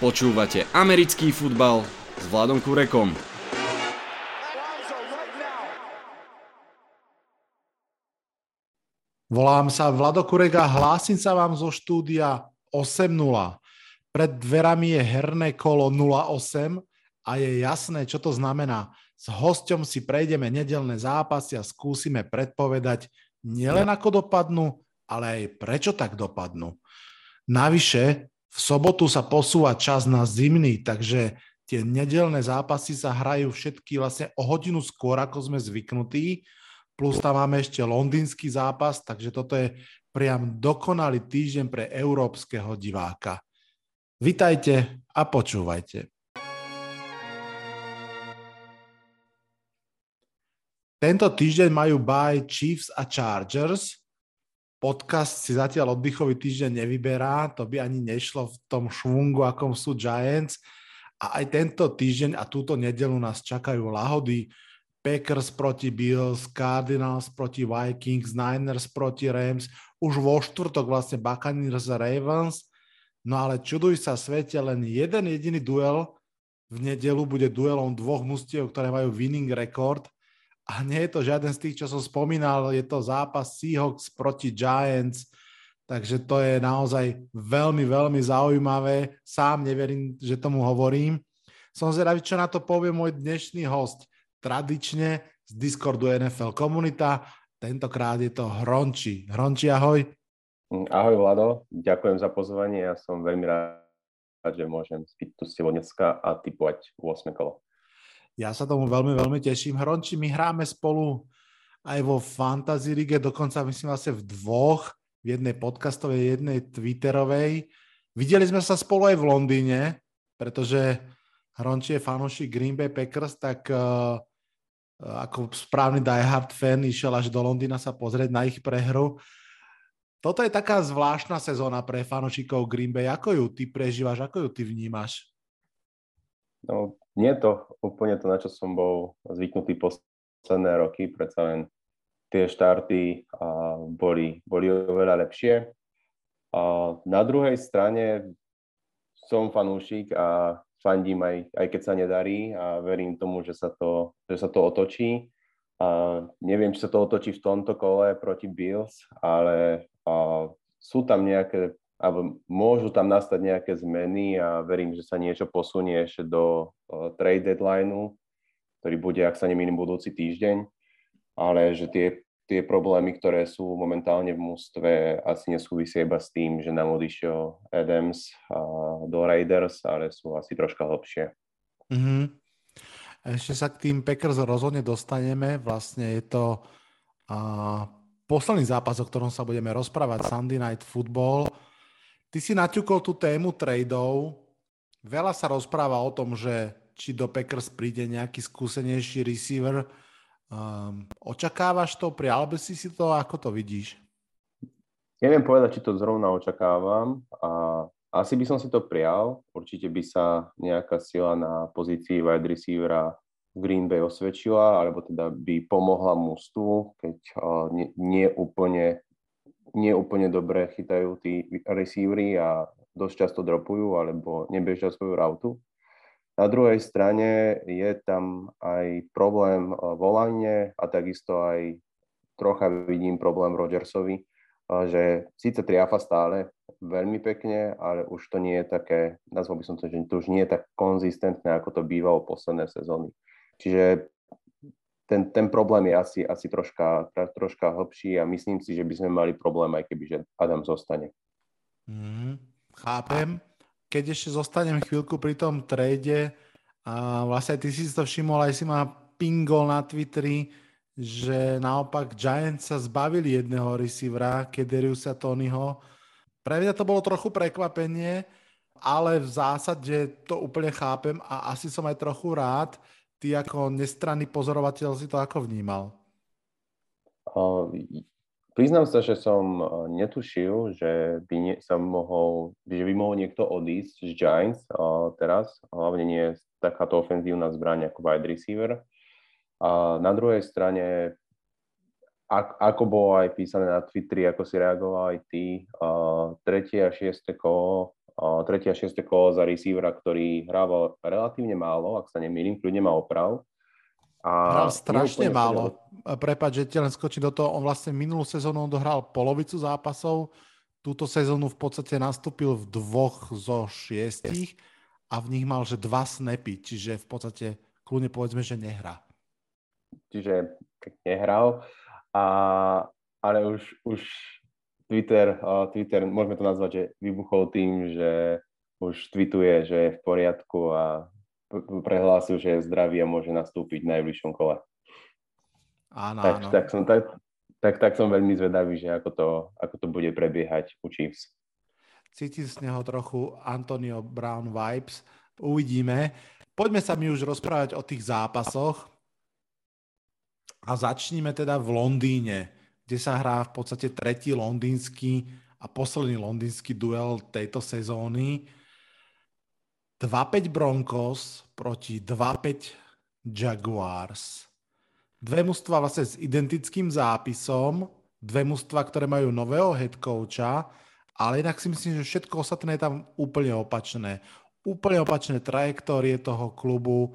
Počúvate americký futbal s Vladom Kurekom. Volám sa Vlado Kurek a hlásim sa vám zo štúdia 8.0. Pred dverami je herné kolo 08 a je jasné, čo to znamená. S hosťom si prejdeme nedelné zápasy a skúsime predpovedať nielen ako dopadnú, ale aj prečo tak dopadnú. Navyše, v sobotu sa posúva čas na zimný, takže tie nedelné zápasy sa hrajú všetky vlastne o hodinu skôr, ako sme zvyknutí. Plus tam máme ešte londýnsky zápas, takže toto je priam dokonalý týždeň pre európskeho diváka. Vitajte a počúvajte. Tento týždeň majú bye Chiefs a Chargers podcast si zatiaľ oddychový týždeň nevyberá, to by ani nešlo v tom švungu, akom sú Giants. A aj tento týždeň a túto nedelu nás čakajú lahody. Packers proti Bills, Cardinals proti Vikings, Niners proti Rams, už vo štvrtok vlastne Buccaneers Ravens. No ale čuduj sa svete, len jeden jediný duel v nedelu bude duelom dvoch mustiev, ktoré majú winning record a nie je to žiaden z tých, čo som spomínal, je to zápas Seahawks proti Giants, takže to je naozaj veľmi, veľmi zaujímavé. Sám neverím, že tomu hovorím. Som zvedavý, čo na to povie môj dnešný host. Tradične z Discordu NFL komunita, tentokrát je to Hronči. Hronči, ahoj. Ahoj Vlado, ďakujem za pozvanie, ja som veľmi rád, že môžem spiť tu s tebou dneska a typovať 8 kolo. Ja sa tomu veľmi, veľmi teším. Hronči, my hráme spolu aj vo Fantasy League, dokonca myslím vlastne v dvoch, v jednej podcastovej, jednej twitterovej. Videli sme sa spolu aj v Londýne, pretože Hronči je fanúšik Green Bay Packers, tak uh, ako správny diehard fan išiel až do Londýna sa pozrieť na ich prehru. Toto je taká zvláštna sezóna pre fanúšikov Green Bay. Ako ju ty prežívaš, ako ju ty vnímaš? No, nie je to úplne to, na čo som bol zvyknutý posledné roky, predsa len tie štarty a, boli, boli oveľa lepšie. A na druhej strane som fanúšik a fandím aj, aj keď sa nedarí a verím tomu, že sa to, že sa to otočí. A neviem, či sa to otočí v tomto kole proti Bills, ale a, sú tam nejaké alebo môžu tam nastať nejaké zmeny a verím, že sa niečo posunie ešte do trade deadlineu, ktorý bude, ak sa nemýlim, budúci týždeň, ale že tie, tie problémy, ktoré sú momentálne v mústve, asi nesúvisia iba s tým, že nám odišiel Adams do Raiders, ale sú asi troška hlbšie. Mm-hmm. Ešte sa k tým Packers rozhodne dostaneme. Vlastne je to uh, posledný zápas, o ktorom sa budeme rozprávať, Sunday Night Football Ty si naťukol tú tému tradeov. Veľa sa rozpráva o tom, že či do Packers príde nejaký skúsenejší receiver. Um, očakávaš to? Prial by si si to? Ako to vidíš? Neviem povedať, či to zrovna očakávam. A asi by som si to prial. Určite by sa nejaká sila na pozícii wide receivera Green Bay osvedčila, alebo teda by pomohla mústvu, keď uh, nie, nie úplne nie úplne dobre chytajú tí receivery a dosť často dropujú alebo nebežia svoju rautu. Na druhej strane je tam aj problém v online a takisto aj trocha vidím problém Rogersovi, že síce triafa stále veľmi pekne, ale už to nie je také, nazval by som to, že to už nie je tak konzistentné, ako to bývalo posledné sezóny. Čiže ten, ten problém je asi, asi troška, troška hlbší a myslím si, že by sme mali problém, aj keby že Adam zostane. Mm, chápem. Keď ešte zostanem chvíľku pri tom trade, a vlastne ty si to všimol, aj si ma pingol na Twitteri, že naopak Giants sa zbavili jedného receivera, Kederiusa Tonyho. Pre mňa to bolo trochu prekvapenie, ale v zásade to úplne chápem a asi som aj trochu rád, ty ako nestranný pozorovateľ si to ako vnímal? Uh, priznám sa, že som netušil, že by nie, sa mohol, že by mohol niekto odísť z Giants uh, teraz, hlavne nie takáto ofenzívna zbraň ako wide receiver. A na druhej strane, ak, ako bolo aj písané na Twitteri, ako si reagoval aj ty, uh, tretie a šieste kolo tretie a šieste kolo za receivera, ktorý hrával relatívne málo, ak sa nemýlim, kľudne má oprav. A hral strašne málo. Prepač, že ti len skočím do toho. On vlastne minulú sezónu dohral polovicu zápasov, túto sezónu v podstate nastúpil v dvoch zo šiestich a v nich mal, že dva snapy, čiže v podstate kľudne povedzme, že nehrá. Čiže nehral, a, ale už, už Twitter, uh, Twitter, môžeme to nazvať, že vybuchol tým, že už tweetuje, že je v poriadku a prehlásil, že je zdravý a môže nastúpiť v najbližšom kole. Áno, tak, áno. Tak, som, tak, tak, tak som veľmi zvedavý, že ako to, ako to bude prebiehať u Chiefs. Cítim z neho trochu Antonio Brown vibes. Uvidíme. Poďme sa mi už rozprávať o tých zápasoch. A začníme teda v Londýne kde sa hrá v podstate tretí londýnsky a posledný londýnsky duel tejto sezóny. 2-5 Broncos proti 2-5 Jaguars. Dve mužstva vlastne s identickým zápisom, dve mužstva, ktoré majú nového head coacha, ale inak si myslím, že všetko ostatné je tam úplne opačné. Úplne opačné trajektórie toho klubu,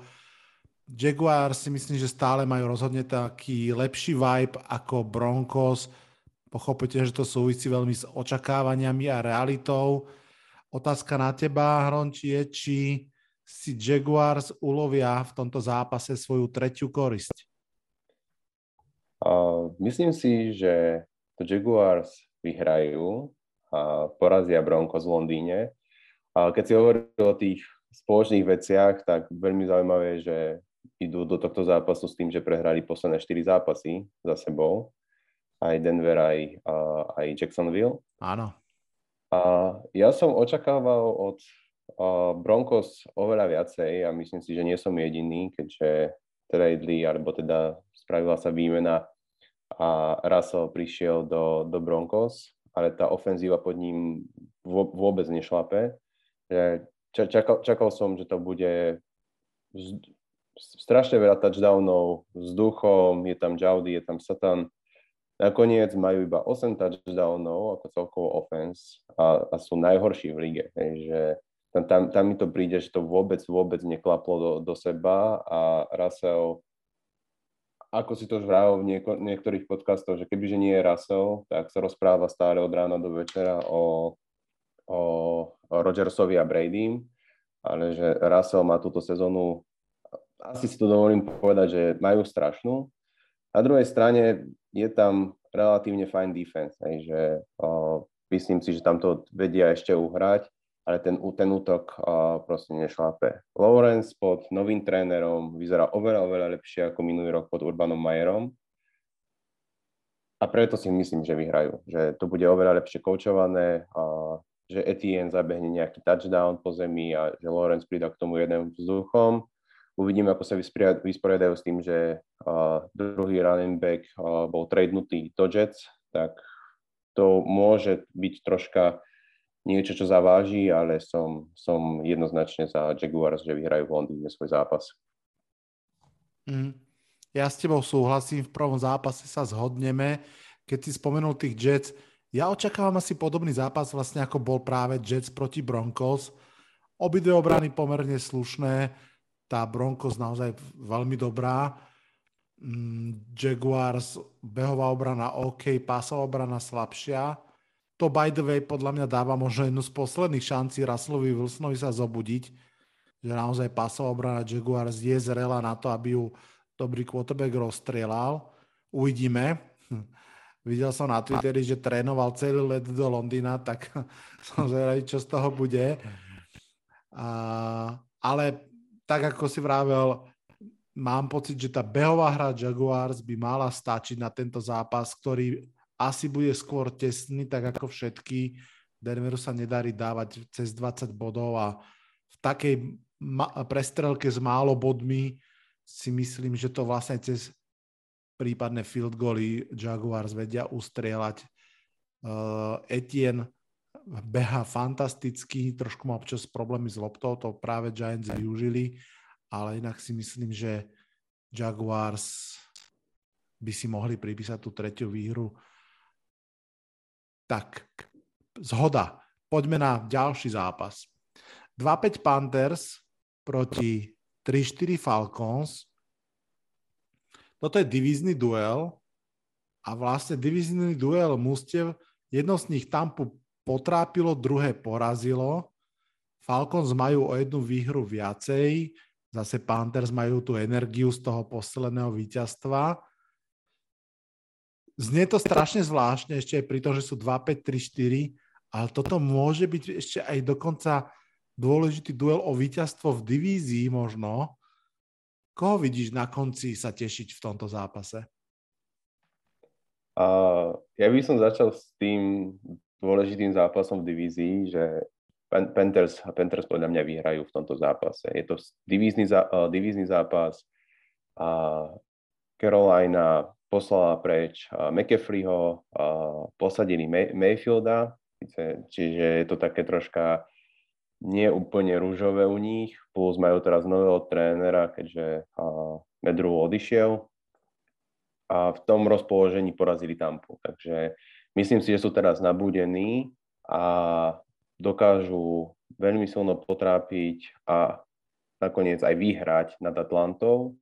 Jaguars si myslím, že stále majú rozhodne taký lepší vibe ako Broncos. Pochopite, že to súvisí veľmi s očakávaniami a realitou. Otázka na teba, Hronči, je, či si Jaguars ulovia v tomto zápase svoju tretiu korisť. Uh, myslím si, že to Jaguars vyhrajú a porazia Broncos v Londýne. A keď si hovoril o tých spoločných veciach, tak veľmi zaujímavé že idú do tohto zápasu s tým, že prehrali posledné 4 zápasy za sebou. Aj Denver, aj, aj Jacksonville. Áno. A ja som očakával od Broncos oveľa viacej a myslím si, že nie som jediný, keďže tradeli, alebo teda spravila sa výmena a Russell prišiel do, do Broncos, ale tá ofenzíva pod ním vôbec nešlape. Čakal, čakal som, že to bude strašne veľa touchdownov vzduchom, je tam Jaudy, je tam Satan. Nakoniec majú iba 8 touchdownov ako celkovo offense a, a sú najhorší v lige. Hej, že tam, tam, tam mi to príde, že to vôbec, vôbec neklaplo do, do seba a Russell, ako si to už vravel v nieko, niektorých podcastoch, že kebyže nie je Russell, tak sa rozpráva stále od rána do večera o, o, o Rodgersovi a Brady, ale že Russell má túto sezónu asi si to dovolím povedať, že majú strašnú. Na druhej strane je tam relatívne fajn defense, hej, že o, myslím si, že tam to vedia ešte uhrať, ale ten, ten útok o, proste nešlápe. Lawrence pod novým trénerom vyzerá oveľa, oveľa lepšie ako minulý rok pod Urbanom Majerom. A preto si myslím, že vyhrajú. Že to bude oveľa lepšie koučované, a že Etienne zabehne nejaký touchdown po zemi a že Lawrence príde k tomu jedným vzduchom Uvidíme, ako sa vysporiadajú s tým, že uh, druhý running back uh, bol tradenutý do Jets, tak to môže byť troška niečo, čo zaváži, ale som, som jednoznačne za Jaguars, že vyhrajú v Londýne svoj zápas. Mm. Ja s tebou súhlasím, v prvom zápase sa zhodneme. Keď si spomenul tých Jets, ja očakávam asi podobný zápas, vlastne ako bol práve Jets proti Broncos. Obidve obrany pomerne slušné tá Broncos naozaj veľmi dobrá. Mm, Jaguars, behová obrana OK, pásová obrana slabšia. To by the way podľa mňa dáva možno jednu z posledných šancí Russellovi Wilsonovi sa zobudiť, že naozaj pásová obrana Jaguars je zrela na to, aby ju dobrý quarterback rozstrelal. Uvidíme. Videl som na Twitteri, že trénoval celý let do Londýna, tak som zvedavý, čo z toho bude. A, ale tak ako si vravel, mám pocit, že tá behová hra Jaguars by mala stačiť na tento zápas, ktorý asi bude skôr tesný, tak ako všetky. Denveru sa nedarí dávať cez 20 bodov a v takej ma- prestrelke s málo bodmi si myslím, že to vlastne cez prípadné field goly Jaguars vedia ustrieľať. Uh, Etienne beha fantasticky, trošku má občas problémy s loptou, to práve Giants využili, ale inak si myslím, že Jaguars by si mohli pripísať tú tretiu výhru. Tak, zhoda. poďme na ďalší zápas. 2-5 Panthers proti 3-4 Falcons. Toto je divízny duel a vlastne divízny duel mústev, jedno z nich Tampu potrápilo, druhé porazilo. Falcons majú o jednu výhru viacej, zase Panthers majú tú energiu z toho posledného víťazstva. Znie to strašne zvláštne, ešte aj pri tom, že sú 2-5-3-4, ale toto môže byť ešte aj dokonca dôležitý duel o víťazstvo v divízii možno. Koho vidíš na konci sa tešiť v tomto zápase? Uh, ja by som začal s tým dôležitým zápasom v divízii, že Panthers, Panthers podľa mňa vyhrajú v tomto zápase. Je to divízny, uh, divízny zápas a Carolina poslala preč uh, McAfreeho, uh, posadili May- Mayfielda, čiže je to také troška nie úplne rúžové u nich, plus majú teraz nového trénera, keďže Medru odišiel a v tom rozpoložení porazili Tampu. Takže myslím si, že sú teraz nabudení a dokážu veľmi silno potrápiť a nakoniec aj vyhrať nad Atlantou,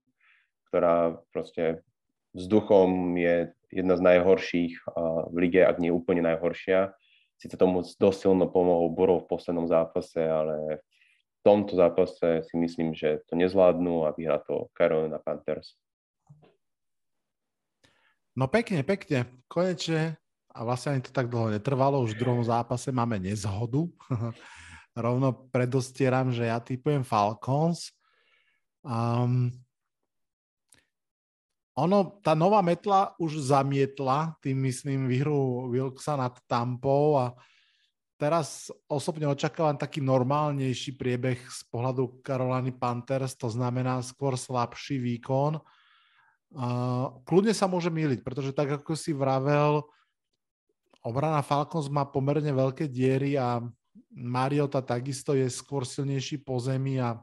ktorá proste vzduchom je jedna z najhorších v lige, ak nie úplne najhoršia síce tomu dosť silno pomohol Borov v poslednom zápase, ale v tomto zápase si myslím, že to nezvládnu a vyhrá to Carolina Panthers. No pekne, pekne. Konečne, a vlastne ani to tak dlho netrvalo, už v druhom zápase máme nezhodu. Rovno predostieram, že ja typujem Falcons. Um, ono, tá nová metla už zamietla, tým myslím, výhru Wilksa nad Tampou a teraz osobne očakávam taký normálnejší priebeh z pohľadu Caroliny Panthers, to znamená skôr slabší výkon. Uh, kľudne sa môže míliť, pretože tak ako si vravel, obrana Falcons má pomerne veľké diery a Mariota takisto je skôr silnejší po zemi a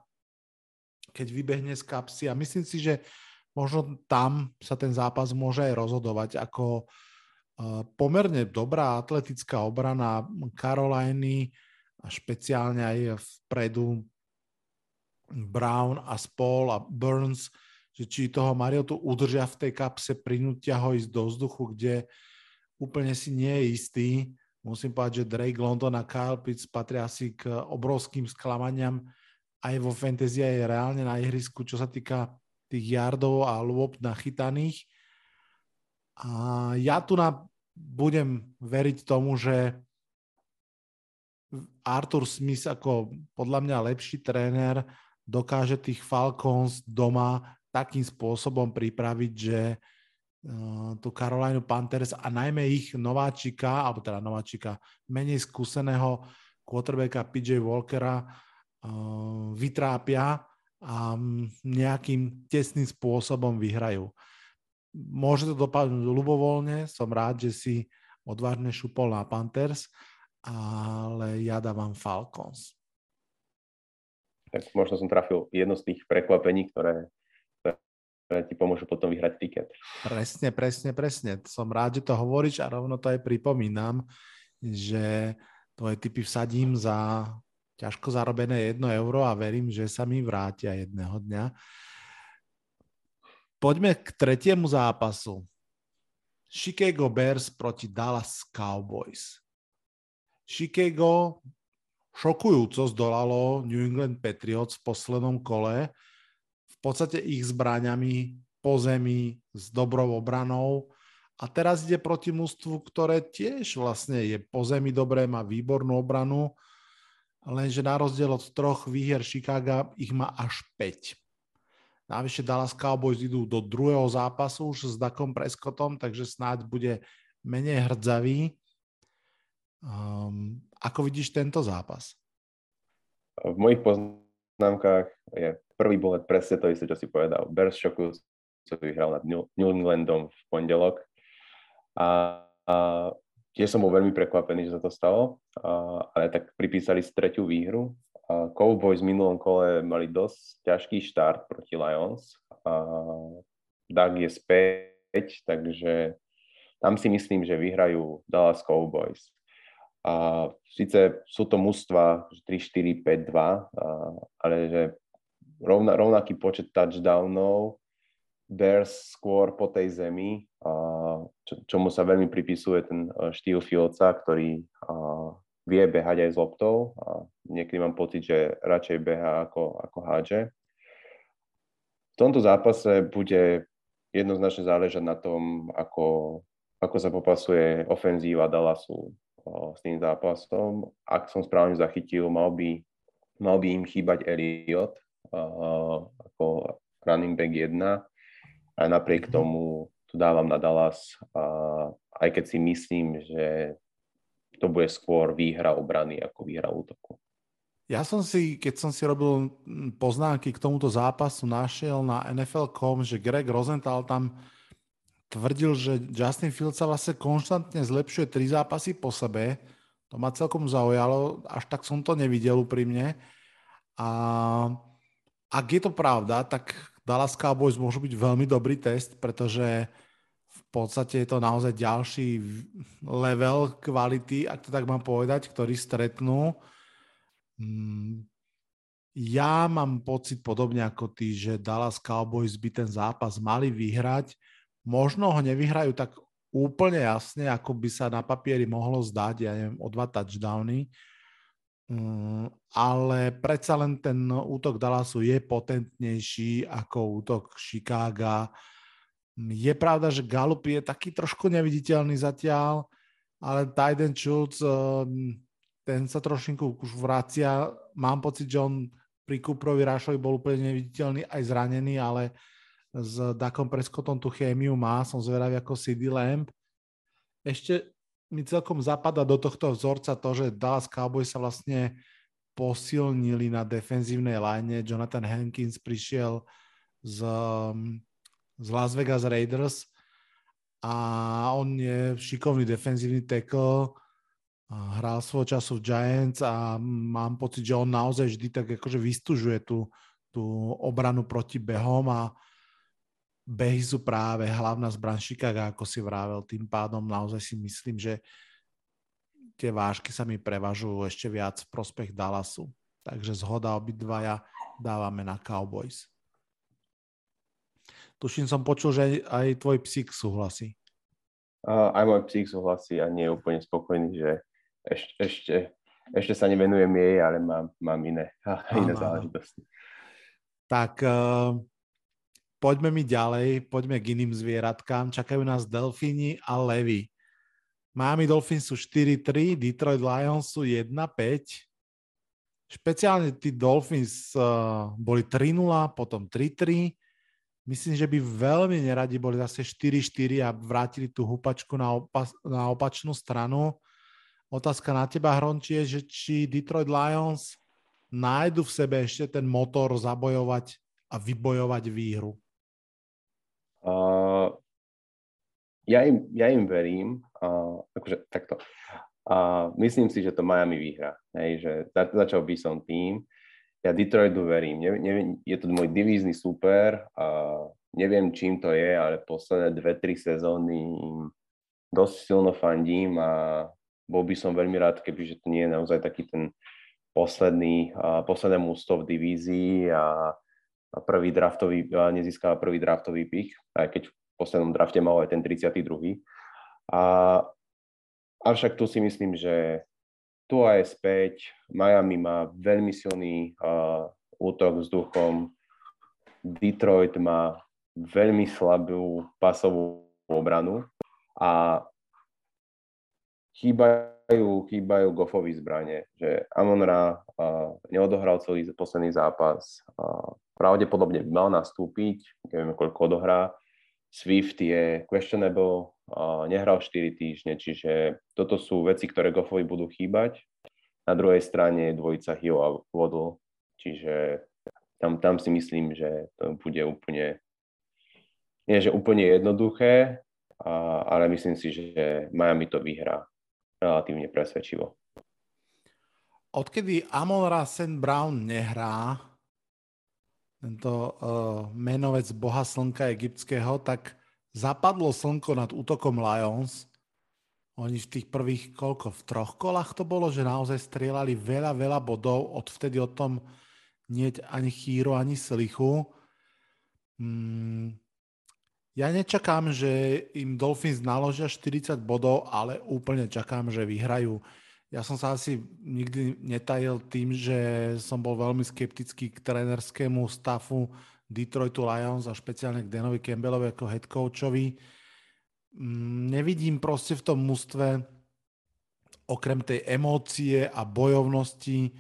keď vybehne z kapsy. A myslím si, že možno tam sa ten zápas môže aj rozhodovať ako pomerne dobrá atletická obrana Caroliny a špeciálne aj vpredu Brown a Spall a Burns, že či toho Mariotu udržia v tej kapse, prinútia ho ísť do vzduchu, kde úplne si nie je istý. Musím povedať, že Drake London a Kyle Pitts patria asi k obrovským sklamaniam aj vo fantasy aj reálne na ihrisku, čo sa týka tých yardov a lôb nachytaných. A ja tu na, budem veriť tomu, že Arthur Smith ako podľa mňa lepší tréner dokáže tých Falcons doma takým spôsobom pripraviť, že tú Carolina Panthers a najmä ich nováčika, alebo teda nováčika menej skúseného quarterbacka PJ Walkera vytrápia a nejakým tesným spôsobom vyhrajú. Môže to dopadnúť ľubovoľne, som rád, že si odvážne šupol na Panthers, ale ja dávam Falcons. Tak možno som trafil jedno z tých prekvapení, ktoré, ktoré ti pomôžu potom vyhrať tiket. Presne, presne, presne. Som rád, že to hovoríš a rovno to aj pripomínam, že tvoje typy vsadím za ťažko zarobené 1 euro a verím, že sa mi vrátia jedného dňa. Poďme k tretiemu zápasu. Chicago Bears proti Dallas Cowboys. Chicago šokujúco zdolalo New England Patriots v poslednom kole. Podstate ich zbraňami po zemi s dobrou obranou. A teraz ide proti mústvu, ktoré tiež vlastne je po zemi dobré, má výbornú obranu lenže na rozdiel od troch výher Chicago ich má až 5. Navyše Dallas Cowboys idú do druhého zápasu už s Dakom Prescottom, takže snáď bude menej hrdzavý. Um, ako vidíš tento zápas? V mojich poznámkach je prvý bullet presne to isté, čo si povedal. Bears šoku čo vyhral nad New Englandom v pondelok. A, a tiež som bol veľmi prekvapený, že sa to stalo, a, ale tak pripísali tretiu výhru. A Cowboys v minulom kole mali dosť ťažký štart proti Lions. A Doug je späť, takže tam si myslím, že vyhrajú Dallas Cowboys. A síce sú to mužstva 3-4-5-2, ale že rovna, rovnaký počet touchdownov Bears skôr po tej zemi, čo, čomu sa veľmi pripisuje ten e, štýl Fieldsa, ktorý vie behať aj s loptou. Niekedy mám pocit, že radšej beha ako, ako hádže. V tomto zápase bude jednoznačne záležať na tom, ako, ako sa popasuje ofenzíva Dallasu s tým zápasom. Ak som správne zachytil, mal by, mal by im chýbať Elliot ako running back 1 a napriek mhm. tomu tu dávam na Dallas, a aj keď si myslím, že to bude skôr výhra obrany ako výhra útoku. Ja som si, keď som si robil poznámky k tomuto zápasu, našiel na NFL.com, že Greg Rosenthal tam tvrdil, že Justin Fields sa vlastne konštantne zlepšuje tri zápasy po sebe. To ma celkom zaujalo, až tak som to nevidel úprimne. A ak je to pravda, tak Dallas Cowboys môžu byť veľmi dobrý test, pretože v podstate je to naozaj ďalší level kvality, ak to tak mám povedať, ktorý stretnú. Mm, ja mám pocit podobne ako ty, že Dallas Cowboys by ten zápas mali vyhrať. Možno ho nevyhrajú tak úplne jasne, ako by sa na papieri mohlo zdať, ja neviem, o dva touchdowny, Mm, ale predsa len ten útok Dallasu je potentnejší ako útok Chicaga. Je pravda, že Gallup je taký trošku neviditeľný zatiaľ, ale Tyden Schultz, ehm, ten sa trošinku už vracia. Mám pocit, že on pri Kuprovi Rášovi bol úplne neviditeľný, aj zranený, ale s Dakom Prescottom tú chémiu má. Som zvedavý ako CD Lamp. Ešte mi celkom zapadá do tohto vzorca to, že Dallas Cowboys sa vlastne posilnili na defenzívnej line. Jonathan Hankins prišiel z, z Las Vegas Raiders a on je šikovný defenzívny tackle, hral svoj času v Giants a mám pocit, že on naozaj vždy tak akože vystužuje tú, tú obranu proti behom a behy sú práve hlavná zbran Chicago, ako si vravel. Tým pádom naozaj si myslím, že tie vážky sa mi prevažujú ešte viac v prospech Dallasu. Takže zhoda obidvaja dávame na Cowboys. Tuším som počul, že aj tvoj psík súhlasí. Uh, aj môj psík súhlasí a nie je úplne spokojný, že ešte, ešte, ešte sa nevenujem jej, ale mám, mám iné, iné záležitosti. Tak uh, poďme mi ďalej, poďme k iným zvieratkám. Čakajú nás Delfíni a Levy. Miami Dolphins sú 4-3, Detroit Lions sú 1-5. Špeciálne tí Dolphins uh, boli 3-0, potom 3-3. Myslím, že by veľmi neradi boli zase 4-4 a vrátili tú hupačku na, opa- na opačnú stranu. Otázka na teba, Hronči, je, že či Detroit Lions nájdu v sebe ešte ten motor zabojovať a vybojovať výhru. Ja, im, ja im verím, uh, akože takto. Uh, myslím si, že to Miami vyhra. Hej, že za, začal by som tým. Ja Detroitu verím. Ne, neviem, je to môj divízny super. Uh, neviem, čím to je, ale posledné dve, tri sezóny dosť silno fandím a bol by som veľmi rád, keby že to nie je naozaj taký ten posledný, uh, posledné mústvo v divízii a prvý draftový, nezískala prvý draftový pick, aj keď v poslednom drafte mal aj ten 32. A, avšak tu si myslím, že tu aj späť Miami má veľmi silný uh, útok vzduchom, Detroit má veľmi slabú pasovú obranu a chýbajú, chýbajú Goffovi zbranie, že Amon uh, neodohral celý posledný zápas, uh, pravdepodobne mal nastúpiť, neviem koľko odohrá. Swift je questionable, nehral 4 týždne, čiže toto sú veci, ktoré Goffovi budú chýbať. Na druhej strane je dvojica Hill a Waddle, čiže tam, tam si myslím, že to bude úplne, nie že úplne jednoduché, a, ale myslím si, že Miami to vyhrá relatívne presvedčivo. Odkedy Amon St. Brown nehrá, tento uh, menovec boha slnka egyptského, tak zapadlo slnko nad útokom Lions. Oni v tých prvých, koľko, v troch kolách to bolo, že naozaj strieľali veľa, veľa bodov, odvtedy o tom nie ani chýru, ani slichu. Hmm. Ja nečakám, že im Dolphins naložia 40 bodov, ale úplne čakám, že vyhrajú. Ja som sa asi nikdy netajil tým, že som bol veľmi skeptický k trénerskému stafu Detroitu Lions a špeciálne k Danovi Campbellovi ako head coachovi Mm, nevidím proste v tom mústve okrem tej emócie a bojovnosti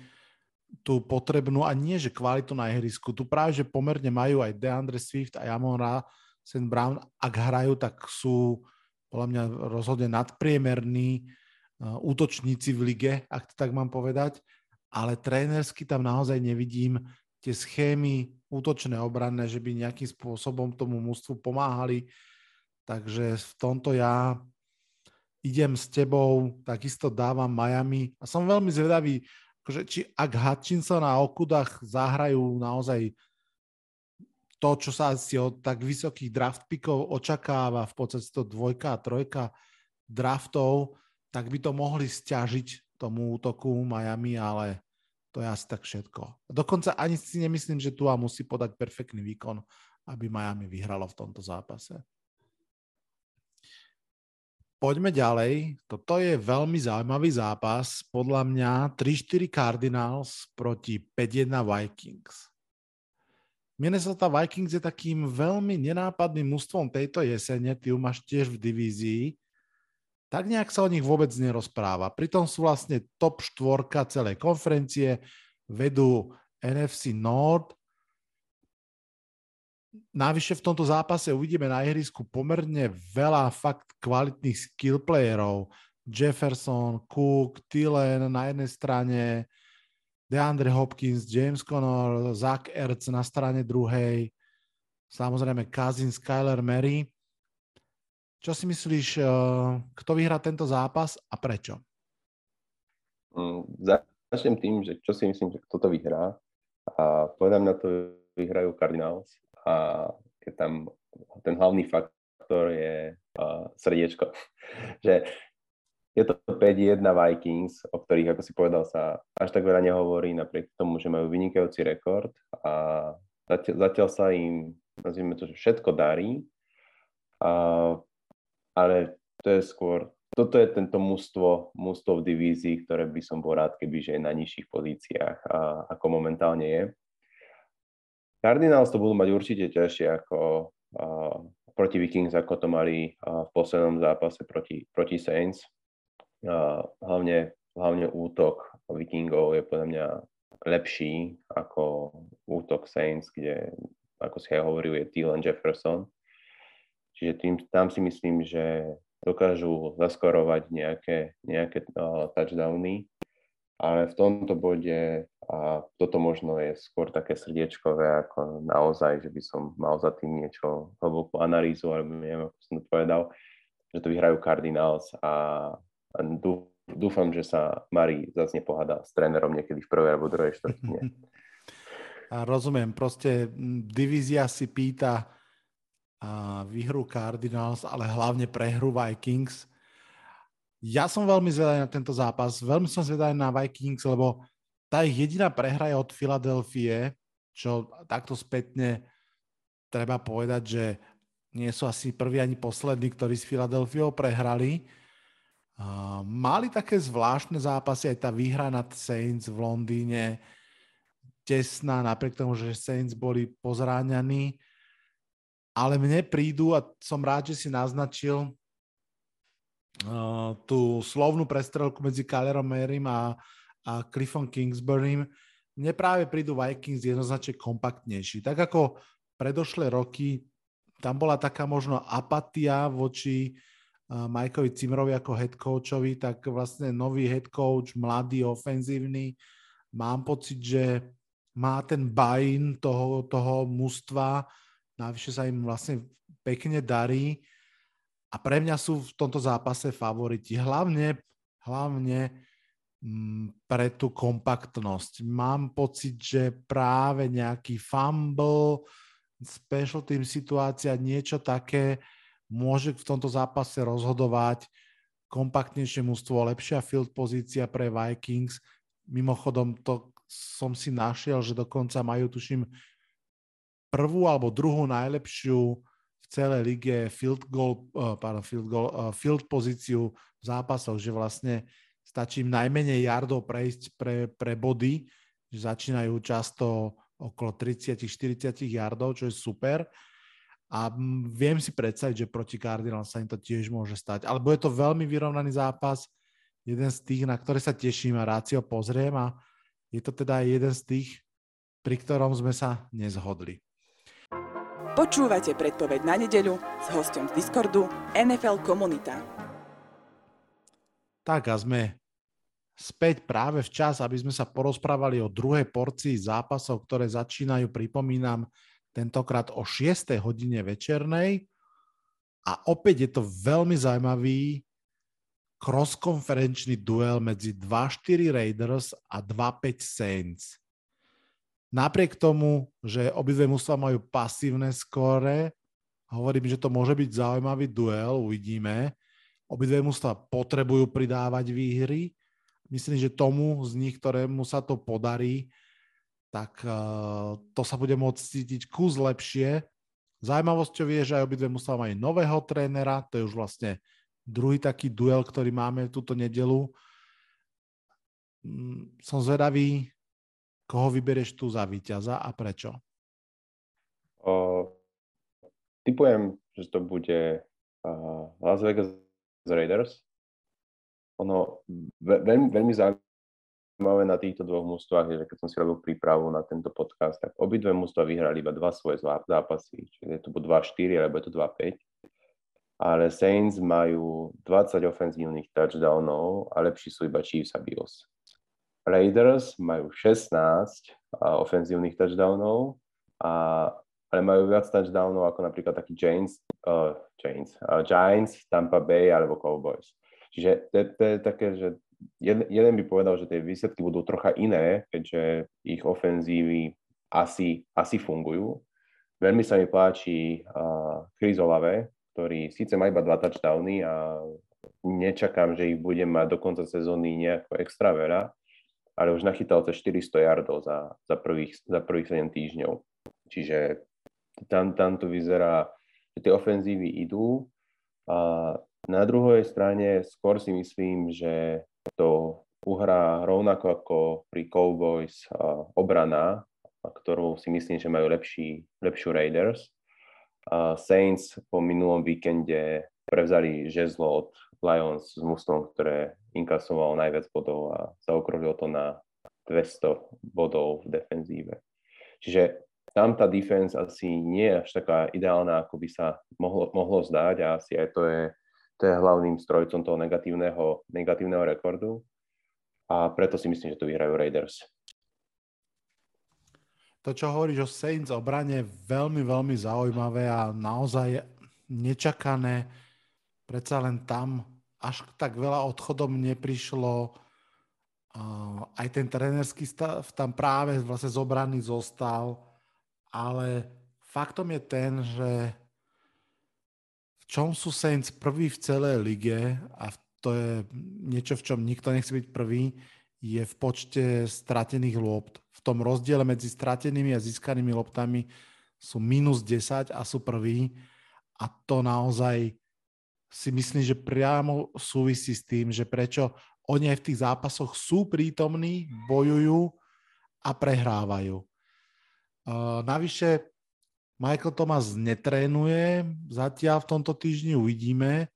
tú potrebnú, a nie že kvalitu na ihrisku, tu práve, že pomerne majú aj DeAndre Swift a Amon St. Brown, ak hrajú, tak sú podľa mňa rozhodne nadpriemerní uh, útočníci v lige, ak to tak mám povedať, ale trénersky tam naozaj nevidím tie schémy útočné, obranné, že by nejakým spôsobom tomu mústvu pomáhali Takže v tomto ja idem s tebou, takisto dávam Miami a som veľmi zvedavý, akože, či ak Hutchinson a Okudach zahrajú naozaj to, čo sa asi od tak vysokých draft pickov očakáva, v podstate to dvojka a trojka draftov, tak by to mohli stiažiť tomu útoku Miami, ale to je asi tak všetko. Dokonca ani si nemyslím, že tu musí podať perfektný výkon, aby Miami vyhralo v tomto zápase. Poďme ďalej. Toto je veľmi zaujímavý zápas. Podľa mňa 3-4 Cardinals proti 5-1 Vikings. Minnesota Vikings je takým veľmi nenápadným mústvom tejto jesene. Ty ju máš tiež v divízii. Tak nejak sa o nich vôbec nerozpráva. Pritom sú vlastne top štvorka celej konferencie. Vedú NFC Nord Navyše v tomto zápase uvidíme na ihrisku pomerne veľa fakt kvalitných skill playerov. Jefferson, Cook, Tillen na jednej strane, DeAndre Hopkins, James Connor, Zach Ertz na strane druhej, samozrejme Kazin, Skyler Mary. Čo si myslíš, eh, kto vyhrá tento zápas a prečo? Mm, začnem tým, že čo si myslím, že kto to vyhrá. A povedám na to vyhrajú Cardinals a je tam ten hlavný faktor je uh, srdiečko. že je to 5-1 Vikings, o ktorých, ako si povedal, sa až tak veľa nehovorí, napriek tomu, že majú vynikajúci rekord a zatiaľ, zatiaľ sa im, nazvime to, že všetko darí, a, ale to je skôr, toto je tento mústvo, mústvo v divízii, ktoré by som bol rád, keby že je na nižších pozíciách, a, ako momentálne je. Cardinals to budú mať určite ťažšie ako uh, proti Vikings, ako to mali v poslednom zápase proti, proti Saints. Hlavne, hlavne útok Vikingov je podľa mňa lepší ako útok Saints, kde, ako si aj hovoril, je Thielen Jefferson. Čiže tým, tam si myslím, že dokážu zaskorovať nejaké, nejaké uh, touchdowny ale v tomto bode a toto možno je skôr také srdiečkové, ako naozaj, že by som mal za tým niečo hlbokú analýzu, alebo neviem, ako som to povedal, že to vyhrajú Cardinals a dúfam, že sa Mari zase nepohada s trénerom niekedy v prvej alebo druhej štvrtine. A rozumiem, proste divízia si pýta a vyhru Cardinals, ale hlavne prehru Vikings ja som veľmi zvedavý na tento zápas, veľmi som zvedavý na Vikings, lebo tá ich jediná prehra je od Filadelfie, čo takto spätne treba povedať, že nie sú asi prví ani poslední, ktorí s Filadelfiou prehrali. Mali také zvláštne zápasy, aj tá výhra nad Saints v Londýne, tesná, napriek tomu, že Saints boli pozráňaní. Ale mne prídu, a som rád, že si naznačil, uh, tú slovnú prestrelku medzi Kylerom Marym a, a Cliffom Kingsburym, mne práve prídu Vikings jednoznačne kompaktnejší. Tak ako predošlé roky, tam bola taká možno apatia voči Mikeovi Cimrovi ako head coachovi, tak vlastne nový head coach, mladý, ofenzívny, mám pocit, že má ten buy toho, toho mužstva, navyše sa im vlastne pekne darí a pre mňa sú v tomto zápase favoriti. Hlavne, hlavne mm, pre tú kompaktnosť. Mám pocit, že práve nejaký fumble, special team situácia, niečo také môže v tomto zápase rozhodovať. kompaktnejšie mústvo, lepšia field pozícia pre Vikings. Mimochodom, to som si našiel, že dokonca majú, tuším, prvú alebo druhú najlepšiu v celej lige field goal, uh, pardon, field, goal, uh, field pozíciu v zápasoch, že vlastne stačí im najmenej yardov prejsť pre, pre body, že začínajú často okolo 30-40 yardov, čo je super. A viem si predstaviť, že proti Cardinals sa im to tiež môže stať. Ale bude to veľmi vyrovnaný zápas, jeden z tých, na ktoré sa teším a rád si ho pozriem a je to teda jeden z tých, pri ktorom sme sa nezhodli. Počúvate predpoveď na nedeľu s hostom z Discordu NFL Komunita. Tak a sme späť práve včas, aby sme sa porozprávali o druhej porcii zápasov, ktoré začínajú, pripomínam, tentokrát o 6. hodine večernej. A opäť je to veľmi zaujímavý cross-konferenčný duel medzi 2-4 Raiders a 2-5 Saints. Napriek tomu, že obidve mužstva majú pasívne skóre, hovorím, že to môže byť zaujímavý duel, uvidíme. Obidve mužstva potrebujú pridávať výhry. Myslím, že tomu z nich, ktorému sa to podarí, tak uh, to sa bude môcť cítiť kus lepšie. Zaujímavosťou je, že aj obidve musia mať nového trénera, to je už vlastne druhý taký duel, ktorý máme túto nedelu. Mm, som zvedavý, koho vyberieš tu za víťaza a prečo? O, typujem, že to bude uh, Las Vegas Raiders. Ono veľmi, veľmi zaujímavé zaujímavé na týchto dvoch mústvách je, že keď som si robil prípravu na tento podcast, tak obidve mústva vyhrali iba dva svoje zápasy, čiže je to buď 2-4 alebo je to 2-5. Ale Saints majú 20 ofenzívnych touchdownov a lepší sú iba Chiefs a Bills. Raiders majú 16 ofenzívnych touchdownov, a, ale majú viac touchdownov ako napríklad taký Giants, uh, Giants, uh, Giants, Tampa Bay alebo Cowboys. Čiže to, to je také, že jeden, jeden by povedal, že tie výsledky budú trocha iné, keďže ich ofenzívy asi, asi fungujú. Veľmi sa mi páči uh, Chris Olave, ktorý síce má iba dva touchdowny a nečakám, že ich budem mať do konca sezóny nejako extra veľa, ale už nachytal cez 400 yardov za, za, prvých, za prvých 7 týždňov. Čiže tam, tam to vyzerá, že tie ofenzívy idú. A na druhej strane skôr si myslím, že to uhrá rovnako ako pri Cowboys obrana, ktorú si myslím, že majú lepší, lepšiu Raiders. Saints po minulom víkende prevzali žezlo od Lions s mústvom, ktoré inkasovalo najviac bodov a zaokrožilo to na 200 bodov v defenzíve. Čiže tam tá defense asi nie je až taká ideálna, ako by sa mohlo, mohlo zdať a asi aj to je to je hlavným strojcom toho negatívneho, negatívneho rekordu a preto si myslím, že to vyhrajú Raiders. To, čo hovoríš o Saints obrane, je veľmi, veľmi zaujímavé a naozaj nečakané. Predsa len tam až tak veľa odchodom neprišlo. Aj ten trenerský stav tam práve vlastne zobraný zostal. Ale faktom je ten, že čom sú Saints prví v celej lige a to je niečo, v čom nikto nechce byť prvý, je v počte stratených lopt. V tom rozdiele medzi stratenými a získanými loptami sú minus 10 a sú prví a to naozaj si myslím, že priamo súvisí s tým, že prečo oni aj v tých zápasoch sú prítomní, bojujú a prehrávajú. Uh, navyše Michael Thomas netrénuje, zatiaľ v tomto týždni uvidíme.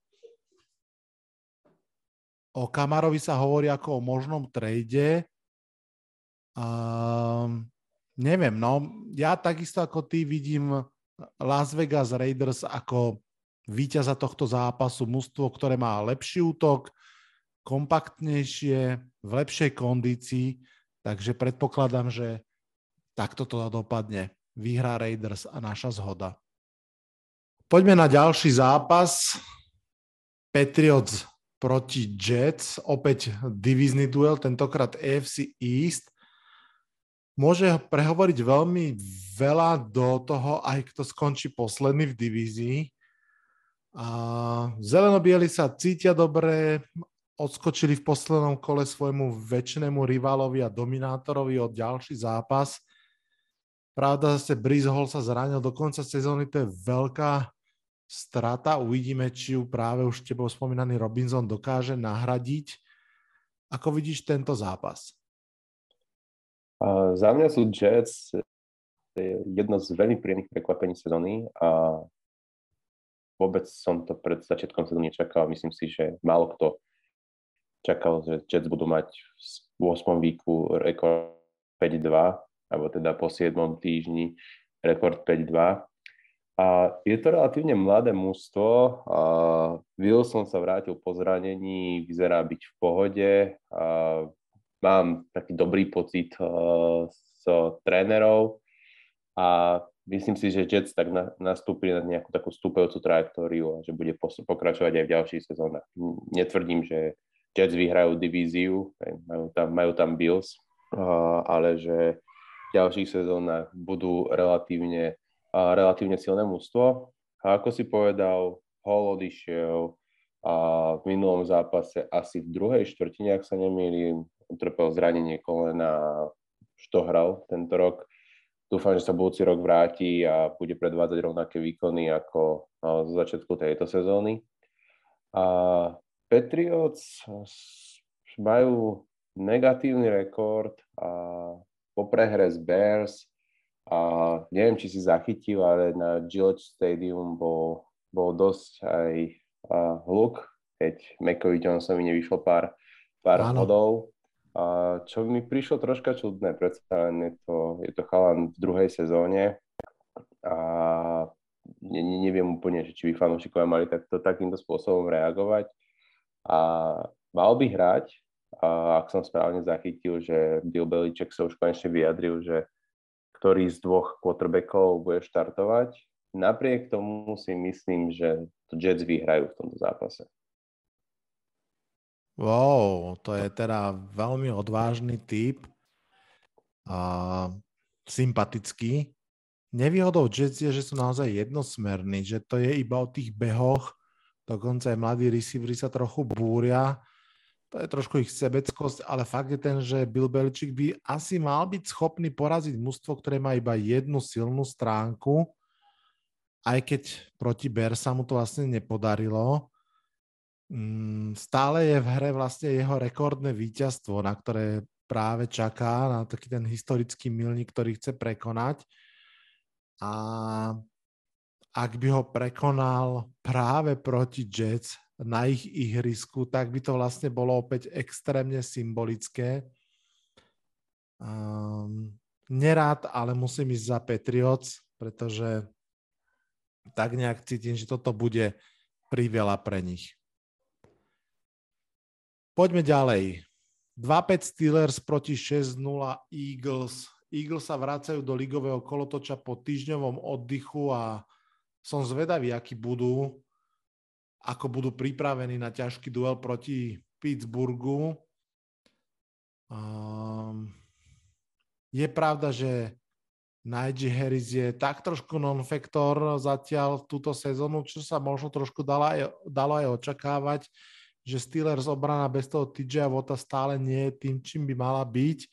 O Kamarovi sa hovorí ako o možnom trade. Um, neviem, no, ja takisto ako ty vidím Las Vegas Raiders ako víťaza tohto zápasu, mužstvo, ktoré má lepší útok, kompaktnejšie, v lepšej kondícii, takže predpokladám, že takto to dopadne vyhrá Raiders a naša zhoda. Poďme na ďalší zápas. Patriots proti Jets, opäť divízny duel, tentokrát AFC East. Môže prehovoriť veľmi veľa do toho, aj kto skončí posledný v divízii. A zeleno sa cítia dobre, odskočili v poslednom kole svojmu väčšinému rivalovi a dominátorovi od ďalší zápas. Pravda, zase Breeze Hall sa zranil do konca sezóny, to je veľká strata. Uvidíme, či ju práve už tebou spomínaný Robinson dokáže nahradiť. Ako vidíš tento zápas? Uh, za mňa sú Jets jedno z veľmi príjemných prekvapení sezóny a vôbec som to pred začiatkom sezóny nečakal. Myslím si, že málo kto čakal, že Jets budú mať v 8. víku rekord 5-2 alebo teda po 7. týždni rekord 5-2. A je to relatívne mladé mužstvo. Wilson sa vrátil po zranení, vyzerá byť v pohode. A mám taký dobrý pocit s trénerov a myslím si, že Jets tak na, nastúpili na nejakú takú stúpajúcu trajektóriu a že bude pokračovať aj v ďalších sezónach. Netvrdím, že Jets vyhrajú divíziu, majú tam, majú tam Bills, ale že ďalších sezónach budú relatívne, relatívne silné mústvo. A ako si povedal, Hall odišiel a v minulom zápase asi v druhej štvrtine, ak sa nemýlim, utrpel zranenie kolena, što hral tento rok. Dúfam, že sa budúci rok vráti a bude predvádzať rovnaké výkony ako zo začiatku tejto sezóny. A Patriots majú negatívny rekord a po prehre z Bears a neviem, či si zachytil, ale na Gillette Stadium bol, bol dosť aj a, hluk, keď Mekovi Johnsonovi nevyšlo pár, pár hodov. A čo mi prišlo troška čudné, predsa len je to, je to chalan v druhej sezóne a ne, ne, neviem úplne, či by fanúšikovia mali takto, takýmto spôsobom reagovať. A mal by hrať, a ak som správne zachytil, že Bill Beliček sa už konečne vyjadril, že ktorý z dvoch quarterbackov bude štartovať. Napriek tomu si myslím, že to Jets vyhrajú v tomto zápase. Wow, to je teda veľmi odvážny typ a sympatický. Nevýhodou Jets je, že sú naozaj jednosmerní, že to je iba o tých behoch, dokonca aj mladí receivery sa trochu búria to je trošku ich sebeckosť, ale fakt je ten, že Bill Belichick by asi mal byť schopný poraziť mužstvo, ktoré má iba jednu silnú stránku, aj keď proti Bear sa mu to vlastne nepodarilo. Mm, stále je v hre vlastne jeho rekordné víťazstvo, na ktoré práve čaká, na taký ten historický milník, ktorý chce prekonať. A ak by ho prekonal práve proti Jets, na ich ihrisku, tak by to vlastne bolo opäť extrémne symbolické. Um, nerád, ale musím ísť za Patriots, pretože tak nejak cítim, že toto bude priveľa pre nich. Poďme ďalej. 2-5 Steelers proti 6-0 Eagles. Eagles sa vracajú do ligového kolotoča po týždňovom oddychu a som zvedavý, akí budú ako budú pripravení na ťažký duel proti Pittsburghu. Um, je pravda, že Najee Harris je tak trošku non-faktor zatiaľ túto sezónu, čo sa možno trošku dalo aj, dalo aj očakávať, že Steelers obrana bez toho TJ Vota stále nie je tým, čím by mala byť.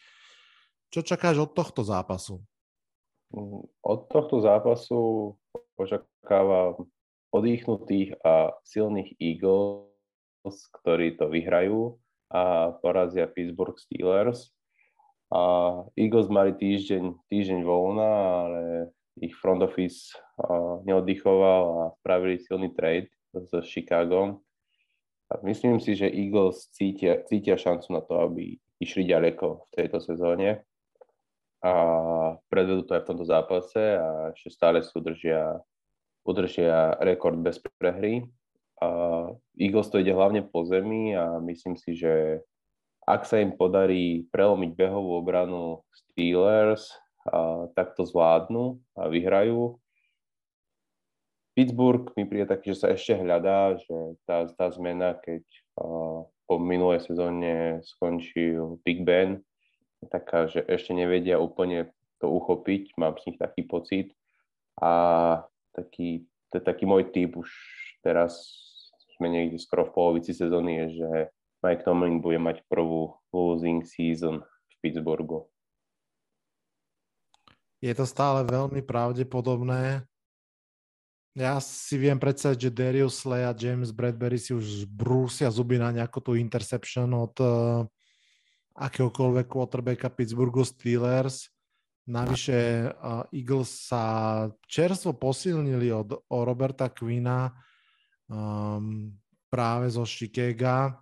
Čo čakáš od tohto zápasu? Od tohto zápasu očakávam odýchnutých a silných Eagles, ktorí to vyhrajú a porazia Pittsburgh Steelers. A Eagles mali týždeň, týždeň voľna, ale ich front office neoddychoval a spravili silný trade s Chicago. A myslím si, že Eagles cítia, cítia šancu na to, aby išli ďaleko v tejto sezóne. A predvedú to aj v tomto zápase a ešte stále sú držia udržia rekord bez prehry. A Eagles to ide hlavne po zemi a myslím si, že ak sa im podarí prelomiť behovú obranu Steelers, a, tak to zvládnu a vyhrajú. Pittsburgh mi príde taký, že sa ešte hľadá, že tá, tá zmena, keď a, po minulej sezóne skončil Big Ben, taká, že ešte nevedia úplne to uchopiť, mám z nich taký pocit. A taký, to je taký môj typ, už teraz sme niekde skoro v polovici sezóny, je, že Mike Tomlin bude mať prvú losing season v Pittsburghu. Je to stále veľmi pravdepodobné. Ja si viem predstaviť, že Darius Slay a James Bradbury si už brúsia zuby na nejakú tú interception od uh, akéhokoľvek quarterbacka Pittsburghu Steelers. Navyše uh, Eagles sa čerstvo posilnili od, o Roberta Quina um, práve zo Chicaga.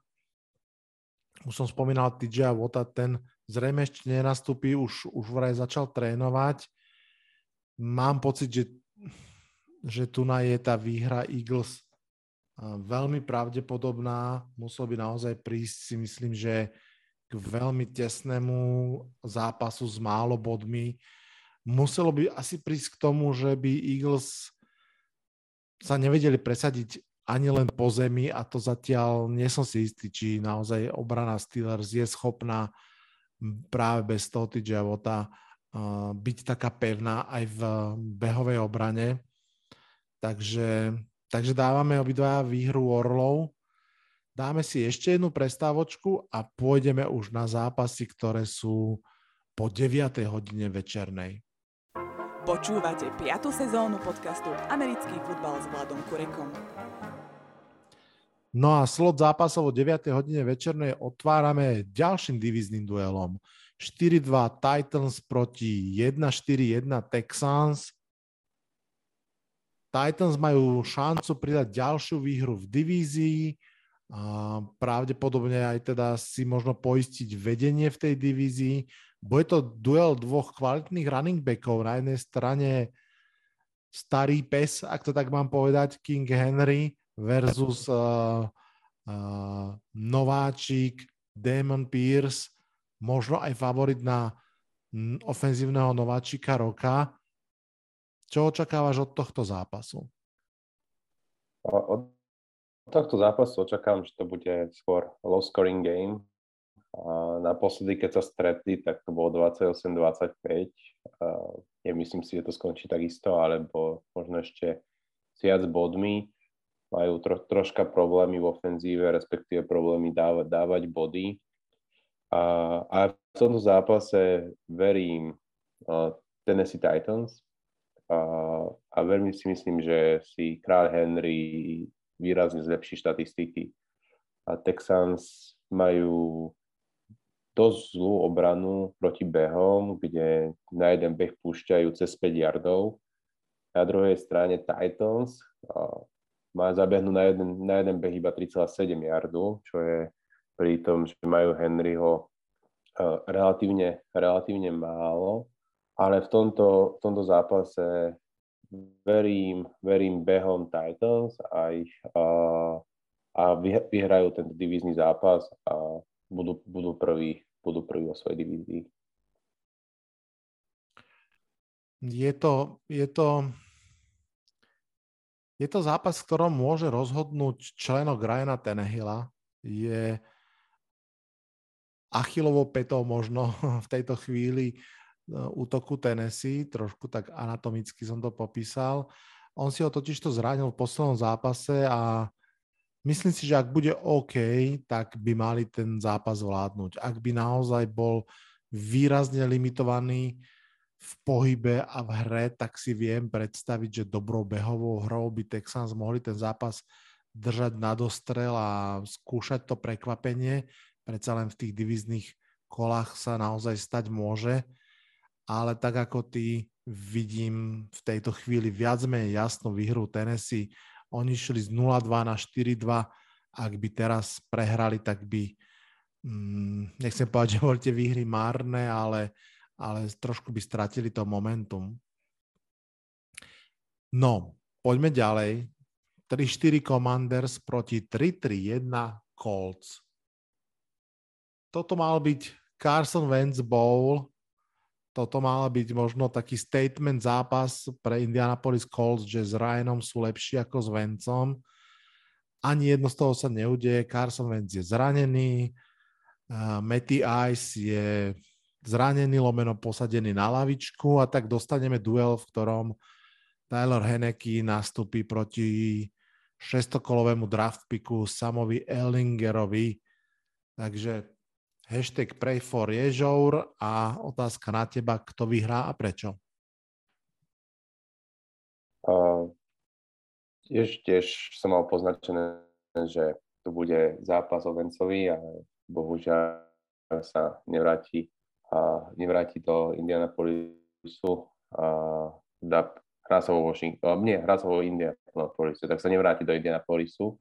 Už som spomínal TJ Wota, ten zrejme ešte nenastúpi, už, už vraj začal trénovať. Mám pocit, že že tu na je tá výhra Eagles veľmi pravdepodobná. Musel by naozaj prísť, si myslím, že k veľmi tesnému zápasu s málo bodmi. Muselo by asi prísť k tomu, že by Eagles sa nevedeli presadiť ani len po zemi a to zatiaľ nie som si istý, či naozaj obrana Steelers je schopná práve bez toho TJ byť taká pevná aj v behovej obrane. Takže, takže dávame obidva výhru Orlov. Dáme si ešte jednu prestávočku a pôjdeme už na zápasy, ktoré sú po 9. hodine večernej. Počúvate 5. sezónu podcastu Americký futbal s Vladom Kurekom. No a slot zápasov o 9. hodine večernej otvárame ďalším divíznym duelom. 4-2 Titans proti 1-4-1 Texans. Titans majú šancu pridať ďalšiu výhru v divízii, pravdepodobne aj teda si možno poistiť vedenie v tej divízii. Bude to duel dvoch kvalitných running backov. Na jednej strane starý pes, ak to tak mám povedať, King Henry versus uh, uh, nováčik Damon Pierce, možno aj favorit na ofenzívneho nováčika roka. Čo očakávaš od tohto zápasu? Od tohto zápasu očakávam, že to bude skôr low scoring game. A naposledy, keď sa stretli, tak to bolo 28-25. Ja myslím si, že to skončí takisto, alebo možno ešte s viac bodmi. Majú tro, troška problémy v ofenzíve, respektíve problémy dávať, dávať body. A, a v tomto zápase verím uh, Tennessee Titans, a, a veľmi si myslím, že si kráľ Henry výrazne zlepší štatistiky. A Texans majú dosť zlú obranu proti behom, kde na jeden beh púšťajú cez 5 yardov. Na druhej strane Titans má zabehnúť na jeden, na jeden beh iba 3,7 yardu, čo je pri tom, že majú Henryho relatívne, relatívne málo ale v tomto, v tomto zápase verím, verím behom Titans a, ich, a, vyhrajú tento divízny zápas a budú, budú, prví, budú prví vo svojej divízii. Je to, je to, je to zápas, v ktorom môže rozhodnúť členok Ryana Tenehilla. Je Achillovou petou možno v tejto chvíli útoku Tennessee, trošku tak anatomicky som to popísal. On si ho totiž to zranil v poslednom zápase a myslím si, že ak bude OK, tak by mali ten zápas vládnuť. Ak by naozaj bol výrazne limitovaný v pohybe a v hre, tak si viem predstaviť, že dobrou behovou hrou by Texans mohli ten zápas držať na dostrel a skúšať to prekvapenie. Predsa len v tých divizných kolách sa naozaj stať môže ale tak ako ty vidím v tejto chvíli viac menej jasnú výhru Tennessee. Oni šli z 0-2 na 4-2. Ak by teraz prehrali, tak by, mm, nechcem povedať, že boli tie výhry márne, ale, ale trošku by stratili to momentum. No, poďme ďalej. 3-4 Commanders proti 3-3-1 Colts. Toto mal byť Carson Wentz Bowl, toto mal byť možno taký statement zápas pre Indianapolis Colts, že s Ryanom sú lepší ako s Vencom. Ani jedno z toho sa neudeje. Carson Wentz je zranený, uh, Matty Ice je zranený, lomeno posadený na lavičku a tak dostaneme duel, v ktorom Tyler Henneke nastúpi proti šestokolovému draft picku Samovi Ellingerovi. Takže hashtag pray for Ježour a otázka na teba, kto vyhrá a prečo? Uh, tiež, tiež som mal poznačené, že to bude zápas o Vencovi a bohužiaľ sa nevráti, a nevráti do Indianapolisu a dá, hrá sa vo Washington, nie, hrá sa vo Indianapolisu, tak sa nevráti do Indianapolisu.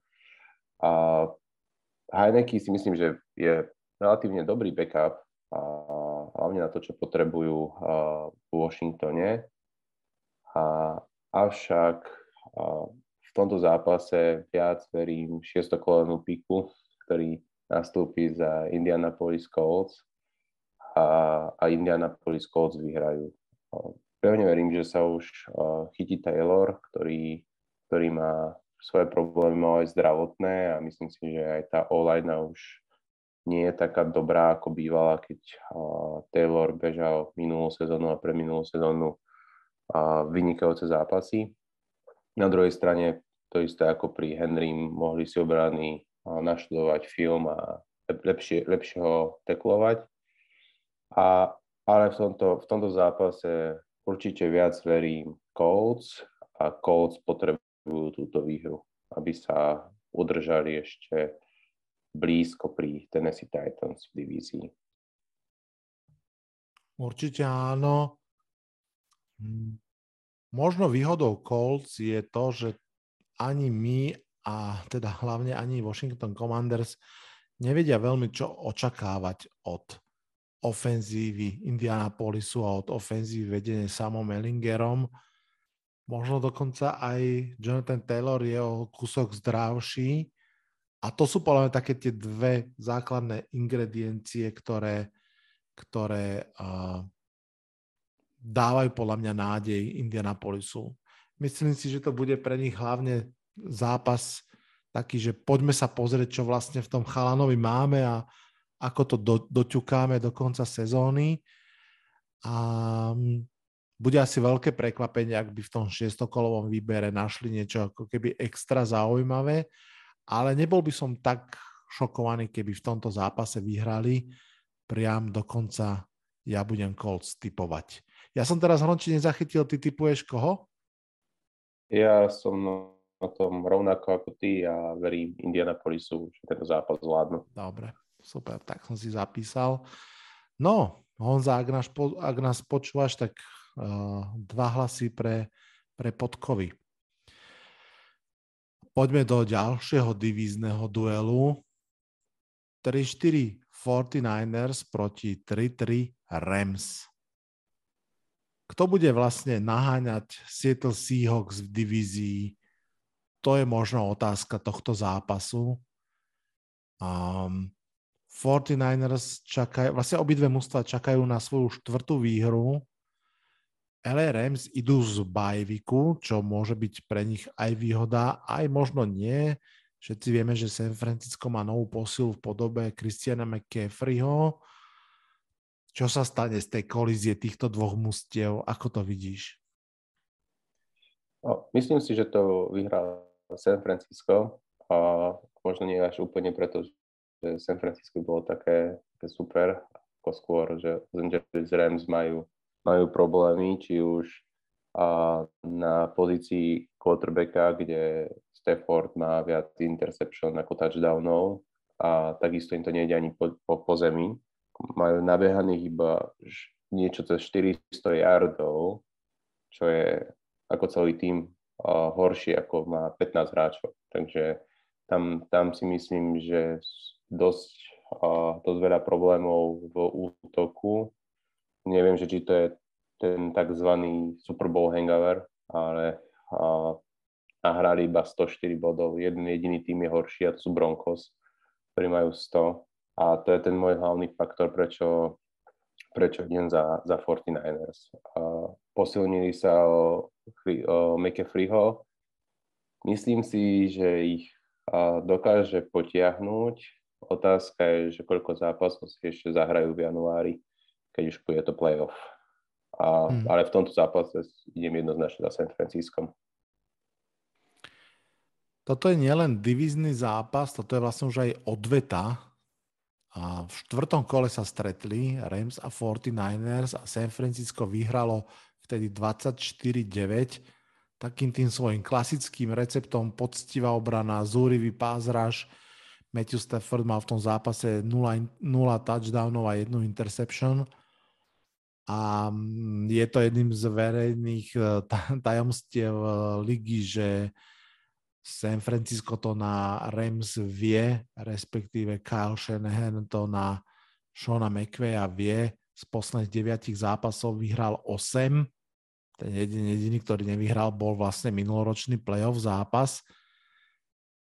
A Heineke si myslím, že je relatívne dobrý backup, a hlavne na to, čo potrebujú v Washingtone. A, avšak a v tomto zápase viac verím šiestokolenú piku, ktorý nastúpi za Indianapolis Colts a, a Indianapolis Colts vyhrajú. Pevne verím, že sa už chytí Taylor, ktorý, ktorý má svoje problémy, aj zdravotné a myslím si, že aj tá online už nie je taká dobrá, ako bývala, keď Taylor bežal minulú sezónu a pre minulú sezónu vynikajúce zápasy. Na druhej strane to isté ako pri Henry mohli si obrany naštudovať film a lepšie, lepšie ho teklovať. A, ale v tomto, v tomto zápase určite viac verím Colts a Colts potrebujú túto výhru, aby sa udržali ešte blízko pri Tennessee Titans v divízii. Určite áno. Hm. Možno výhodou Colts je to, že ani my a teda hlavne ani Washington Commanders nevedia veľmi čo očakávať od ofenzívy Indianapolisu a od ofenzívy vedenie samom Ellingerom. Možno dokonca aj Jonathan Taylor je o kúsok zdravší, a to sú podľa mňa také tie dve základné ingrediencie, ktoré, ktoré uh, dávajú podľa mňa nádej Indianapolisu. Myslím si, že to bude pre nich hlavne zápas taký, že poďme sa pozrieť, čo vlastne v tom chalanovi máme a ako to do, doťukáme do konca sezóny. A bude asi veľké prekvapenie, ak by v tom šiestokolovom výbere našli niečo ako keby extra zaujímavé ale nebol by som tak šokovaný, keby v tomto zápase vyhrali. Priam dokonca ja budem Colts typovať. Ja som teraz Hronči nezachytil, ty typuješ koho? Ja som na tom rovnako ako ty a verím Indianapolisu, že tento zápas zvládnu. Dobre, super, tak som si zapísal. No, Honza, ak nás, ak nás počúvaš, tak uh, dva hlasy pre, pre podkovy. Poďme do ďalšieho divízneho duelu. 3-4 49ers proti 3-3 Rams. Kto bude vlastne naháňať Seattle Seahawks v divízii? To je možno otázka tohto zápasu. Um, 49ers čakajú, vlastne obidve mužstva čakajú na svoju štvrtú výhru LA Rams idú z bajviku, čo môže byť pre nich aj výhoda, aj možno nie. Všetci vieme, že San Francisco má novú posilu v podobe Christiana McCaffreyho. Čo sa stane z tej kolízie týchto dvoch mustiev? Ako to vidíš? No, myslím si, že to vyhrá San Francisco a možno nie až úplne preto, že San Francisco bolo také, také super, ako skôr, že Los Angeles Rams majú majú problémy, či už a na pozícii quarterbacka, kde Stafford má viac interception ako touchdownov a takisto im to nejde ani po, po, po zemi. Majú nabiehaných iba niečo cez 400 yardov, čo je ako celý tým uh, horšie, ako má 15 hráčov. Takže tam, tam si myslím, že dosť, uh, dosť veľa problémov v útoku neviem, že či to je ten tzv. Super Bowl hangover, ale a, nahrali iba 104 bodov. Jeden jediný tým je horší a to sú Broncos, ktorí majú 100. A to je ten môj hlavný faktor, prečo, prečo idem za, za 49ers. A posilnili sa o, o McAfreeho. Myslím si, že ich a, dokáže potiahnuť. Otázka je, že koľko zápasov si ešte zahrajú v januári keď už bude to playoff. A, hmm. Ale v tomto zápase idem jednoznačne za San Francisco. toto je nielen divízny zápas, toto je vlastne už aj odveta. A v štvrtom kole sa stretli Rams a 49ers a San Francisco vyhralo vtedy 24-9 takým tým svojim klasickým receptom poctivá obrana, zúrivý pázraž. Matthew Stafford mal v tom zápase 0, 0 touchdownov a jednu interception. A mm, je to jedným z verejných eh, tajomstiev eh, ligy, že San Francisco to na Rams vie, respektíve Kyle Shanahan to na Shona McVeya vie. Z posledných deviatich zápasov vyhral 8. Ten jediný, jediný, ktorý nevyhral, bol vlastne minuloročný playoff zápas.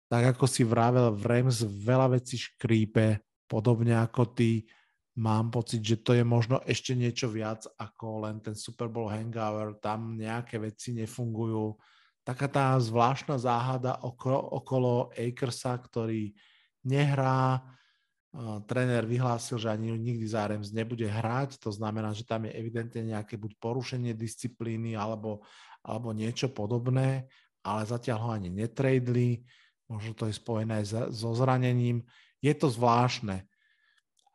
Tak ako si vravel, v Rams veľa vecí škrípe, podobne ako ty. Mám pocit, že to je možno ešte niečo viac ako len ten Super Bowl hangover. Tam nejaké veci nefungujú taká tá zvláštna záhada okolo, okolo Akersa, ktorý nehrá. Tréner vyhlásil, že ani nikdy za Rams nebude hrať, to znamená, že tam je evidentne nejaké buď porušenie disciplíny alebo, alebo niečo podobné, ale zatiaľ ho ani netradli, možno to je spojené so zranením. Je to zvláštne.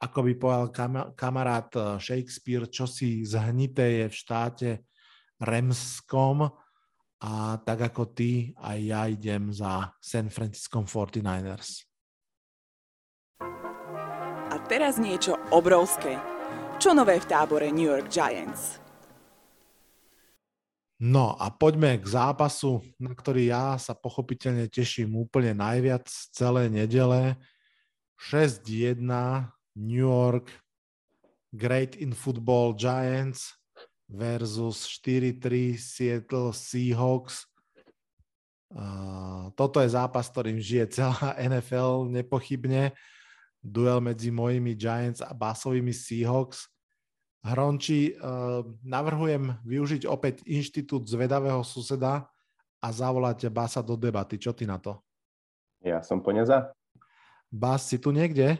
Ako by povedal kamarát eh, Shakespeare, čo si zhnité je v štáte Remskom, a tak ako ty, aj ja idem za San Francisco 49ers. A teraz niečo obrovské. Čo nové v tábore New York Giants? No a poďme k zápasu, na ktorý ja sa pochopiteľne teším úplne najviac celé nedele. 6-1 New York Great in Football Giants versus 4-3 Seattle Seahawks. Uh, toto je zápas, ktorým žije celá NFL nepochybne. Duel medzi mojimi Giants a basovými Seahawks. Hronči, uh, navrhujem využiť opäť inštitút zvedavého suseda a zavolať Basa do debaty. Čo ty na to? Ja som plne za. Bas, si tu niekde?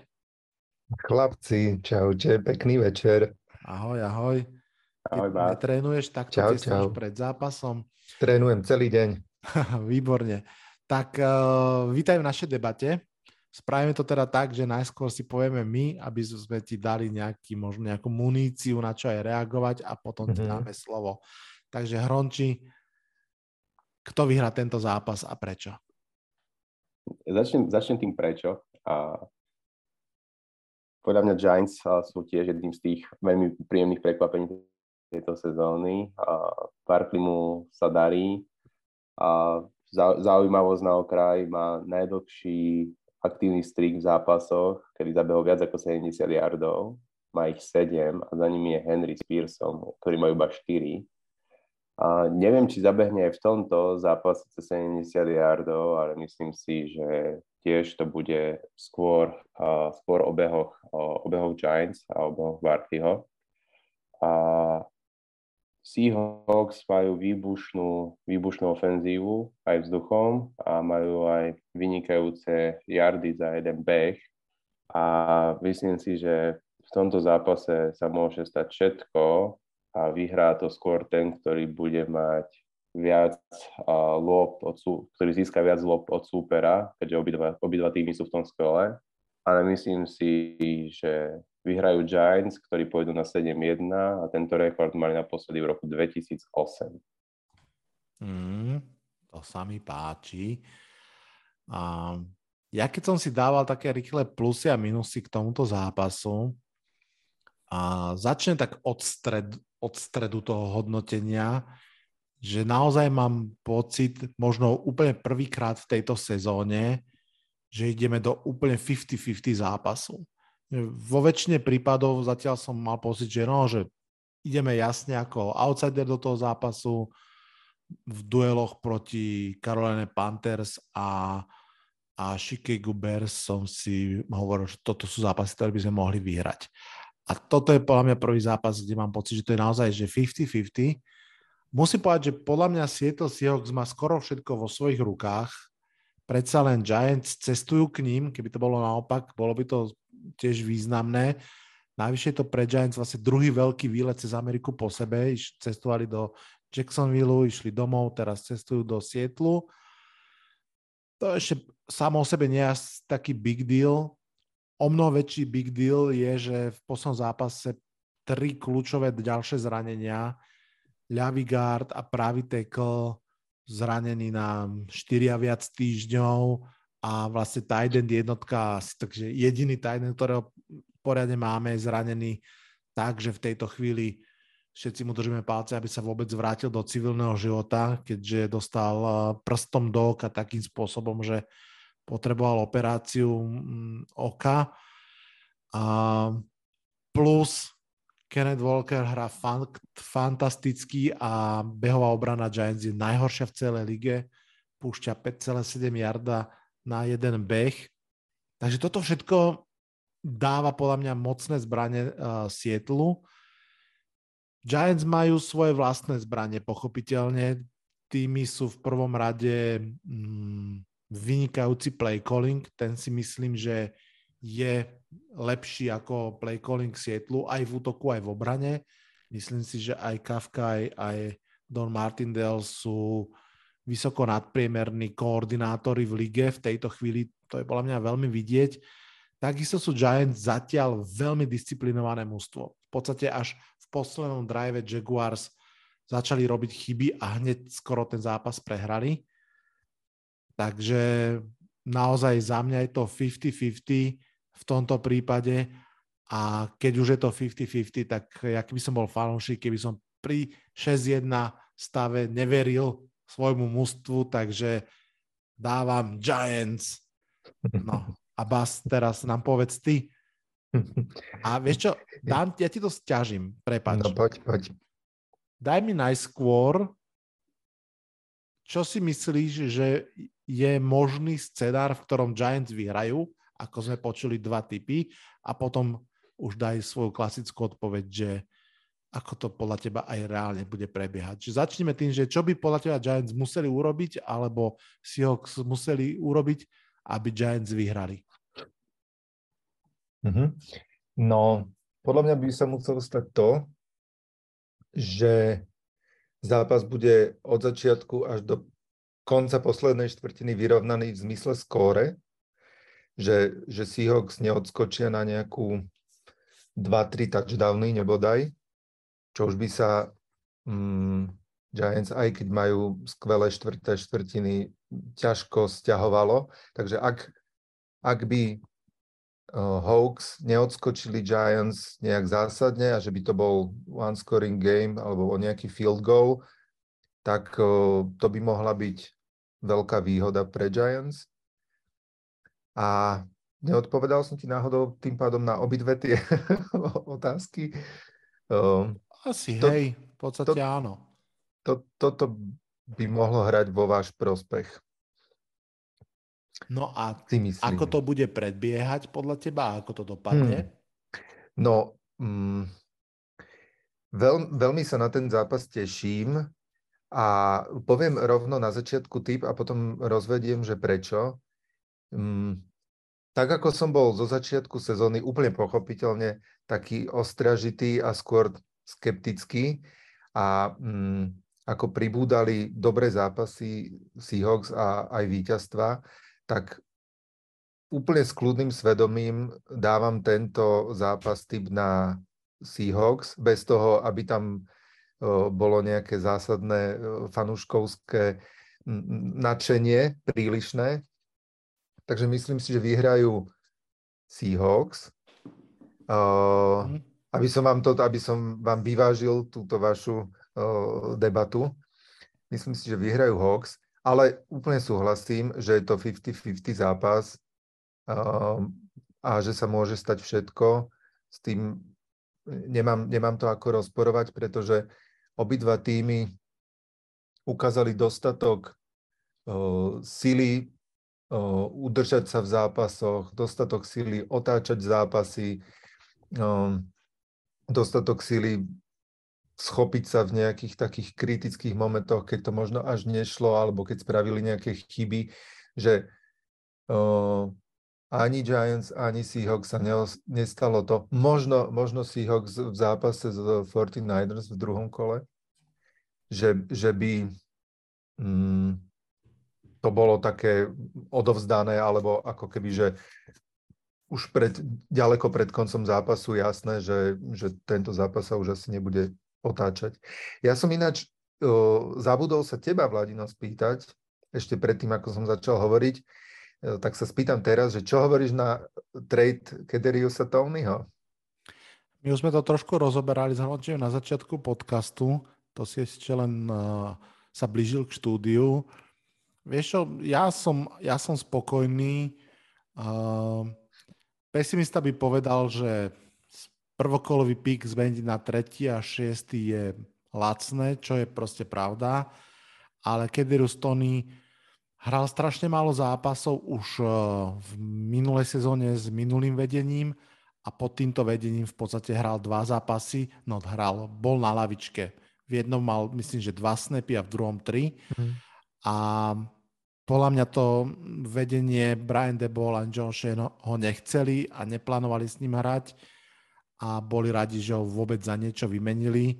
Chlapci, čaute, pekný večer. Ahoj, ahoj. Ahoj, Keď trénuješ takto čau, čau. pred zápasom? Trénujem celý deň. Výborne. Tak uh, vítaj v našej debate. Spravíme to teda tak, že najskôr si povieme my, aby sme ti dali nejaký, možno nejakú muníciu, na čo aj reagovať a potom mm-hmm. ti mhm. dáme slovo. Takže Hronči, kto vyhrá tento zápas a prečo? Začnem, začnem tým prečo. A podľa mňa Giants sú tiež jedným z tých veľmi príjemných prekvapení tejto sezóny. A mu sa darí a zaujímavosť na okraj má najdlhší aktívny strik v zápasoch, kedy zabehol viac ako 70 yardov. Má ich 7 a za nimi je Henry s Pearsom, ktorí majú iba 4. A neviem, či zabehne aj v tomto zápase cez 70 yardov, ale myslím si, že tiež to bude skôr, uh, skôr o behoch, o, o behoch Giants a o behoch Barkleyho. A Seahawks majú výbušnú, výbušnú ofenzívu aj vzduchom a majú aj vynikajúce jardy za jeden beh. A myslím si, že v tomto zápase sa môže stať všetko a vyhrá to skôr ten, ktorý bude mať viac uh, od, ktorý získa viac lob od súpera, keďže obidva, obidva týmy sú v tom skole. Ale myslím si, že vyhrajú Giants, ktorí pôjdu na 7-1 a tento rekord mali naposledy v roku 2008. Mm, to sa mi páči. A ja keď som si dával také rýchle plusy a minusy k tomuto zápasu, a začne tak od, stred, od stredu toho hodnotenia, že naozaj mám pocit, možno úplne prvýkrát v tejto sezóne, že ideme do úplne 50-50 zápasu vo väčšine prípadov zatiaľ som mal pocit, že no, že ideme jasne ako outsider do toho zápasu v dueloch proti Caroline Panthers a, a Chicago Bears som si hovoril, že toto sú zápasy, ktoré by sme mohli vyhrať. A toto je podľa mňa prvý zápas, kde mám pocit, že to je naozaj že 50-50. Musím povedať, že podľa mňa Seattle Seahawks má skoro všetko vo svojich rukách. Predsa len Giants cestujú k ním, keby to bolo naopak, bolo by to tiež významné. Najvyššie je to pre Giants vlastne druhý veľký výlet cez Ameriku po sebe. Cestovali do Jacksonville, išli domov, teraz cestujú do Sietlu. to ešte samo o sebe nie je taký big deal. O mnoho väčší big deal je, že v poslednom zápase tri kľúčové ďalšie zranenia, ľavý guard a pravý tackle zranený na 4 a viac týždňov. A vlastne tight jednotka, takže jediný end, ktorého poriadne máme, je zranený. Tak, že v tejto chvíli všetci mu držíme palce, aby sa vôbec vrátil do civilného života, keďže dostal eh, prstom do oka takým spôsobom, že potreboval operáciu mm, oka. A plus Kenneth Walker hrá fan, fantastický a behová obrana Giants je najhoršia v celej lige. Púšťa 5,7 yarda na jeden beh. Takže toto všetko dáva podľa mňa mocné zbranie uh, Sietlu. Giants majú svoje vlastné zbranie, pochopiteľne. Tými sú v prvom rade mm, vynikajúci play calling. Ten si myslím, že je lepší ako play calling Sietlu aj v útoku, aj v obrane. Myslím si, že aj Kafka, aj, aj Don Martindale sú vysoko nadpriemerní koordinátori v lige. V tejto chvíli to je podľa mňa veľmi vidieť. Takisto sú Giants zatiaľ veľmi disciplinované mužstvo. V podstate až v poslednom drive Jaguars začali robiť chyby a hneď skoro ten zápas prehrali. Takže naozaj za mňa je to 50-50 v tomto prípade a keď už je to 50-50, tak ja keby som bol fanúšik, keby som pri 6-1 stave neveril svojmu mústvu, takže dávam Giants. No a Bas, teraz nám povedz ty. A vieš čo, dám, ja ti to stiažím, prepač. No poď, poď. Daj mi najskôr, čo si myslíš, že je možný scenár, v ktorom Giants vyhrajú ako sme počuli dva typy a potom už daj svoju klasickú odpoveď, že ako to podľa teba aj reálne bude prebiehať. Čiže začneme tým, že čo by podľa teba Giants museli urobiť, alebo Seahawks museli urobiť, aby Giants vyhrali. Mm-hmm. No, podľa mňa by sa muselo stať to, že zápas bude od začiatku až do konca poslednej štvrtiny vyrovnaný v zmysle skóre, že, že Seahawks neodskočia na nejakú 2-3 touchdowny nebodaj, čo už by sa mm, Giants, aj keď majú skvelé štvrté štvrtiny, ťažko stiahovalo. Takže ak, ak by uh, Hawks neodskočili Giants nejak zásadne a že by to bol one scoring game alebo nejaký field goal, tak to by mohla byť veľká výhoda pre Giants. A neodpovedal som ti náhodou tým pádom na obidve tie otázky. Asi to, hej, v podstate to, áno. To, toto by mohlo hrať vo váš prospech. No a ako to bude predbiehať podľa teba? Ako to dopadne? Hmm. No, mm, veľ, veľmi sa na ten zápas teším a poviem rovno na začiatku typ a potom rozvediem, že prečo. Mm, tak ako som bol zo začiatku sezóny úplne pochopiteľne taký ostražitý a skôr skeptický a mm, ako pribúdali dobré zápasy Seahawks a aj víťazstva, tak úplne s kľudným svedomím dávam tento zápas typ na Seahawks, bez toho, aby tam bolo nejaké zásadné fanúškovské nadšenie prílišné. Takže myslím si, že vyhrajú Seahawks. Mm. aby, som vám to, aby som vám vyvážil túto vašu debatu. Myslím si, že vyhrajú Hawks, ale úplne súhlasím, že je to 50-50 zápas a že sa môže stať všetko. S tým nemám, nemám to ako rozporovať, pretože obidva týmy ukázali dostatok uh, sily udržať sa v zápasoch, dostatok síly otáčať zápasy, dostatok síly schopiť sa v nejakých takých kritických momentoch, keď to možno až nešlo, alebo keď spravili nejaké chyby, že ani Giants, ani Seahawks sa nestalo to. Možno, možno Seahawks v zápase s 49ers v druhom kole, že, že by mm, to bolo také odovzdané, alebo ako keby, že už pred, ďaleko pred koncom zápasu jasné, že, že tento zápas sa už asi nebude otáčať. Ja som ináč uh, zabudol sa teba, Vladino, spýtať, ešte predtým, ako som začal hovoriť, tak sa spýtam teraz, že čo hovoríš na trade Kederiusa Tonyho? My už sme to trošku rozoberali s na začiatku podcastu, to si ešte len uh, sa blížil k štúdiu. Vieš čo, ja som, ja som spokojný. Uh, Pesimista by povedal, že prvokolový pík zmeniť na tretí a šiestý je lacné, čo je proste pravda. Ale Kedirus Tony hral strašne málo zápasov už eh, v minulej sezóne s minulým vedením a pod týmto vedením v podstate hral dva zápasy, no hral, bol na lavičke. V jednom mal, myslím, že dva snapy a v druhom tri. Mm. A podľa mňa to vedenie Brian DeBall a John Shane ho nechceli a neplánovali s ním hrať a boli radi, že ho vôbec za niečo vymenili.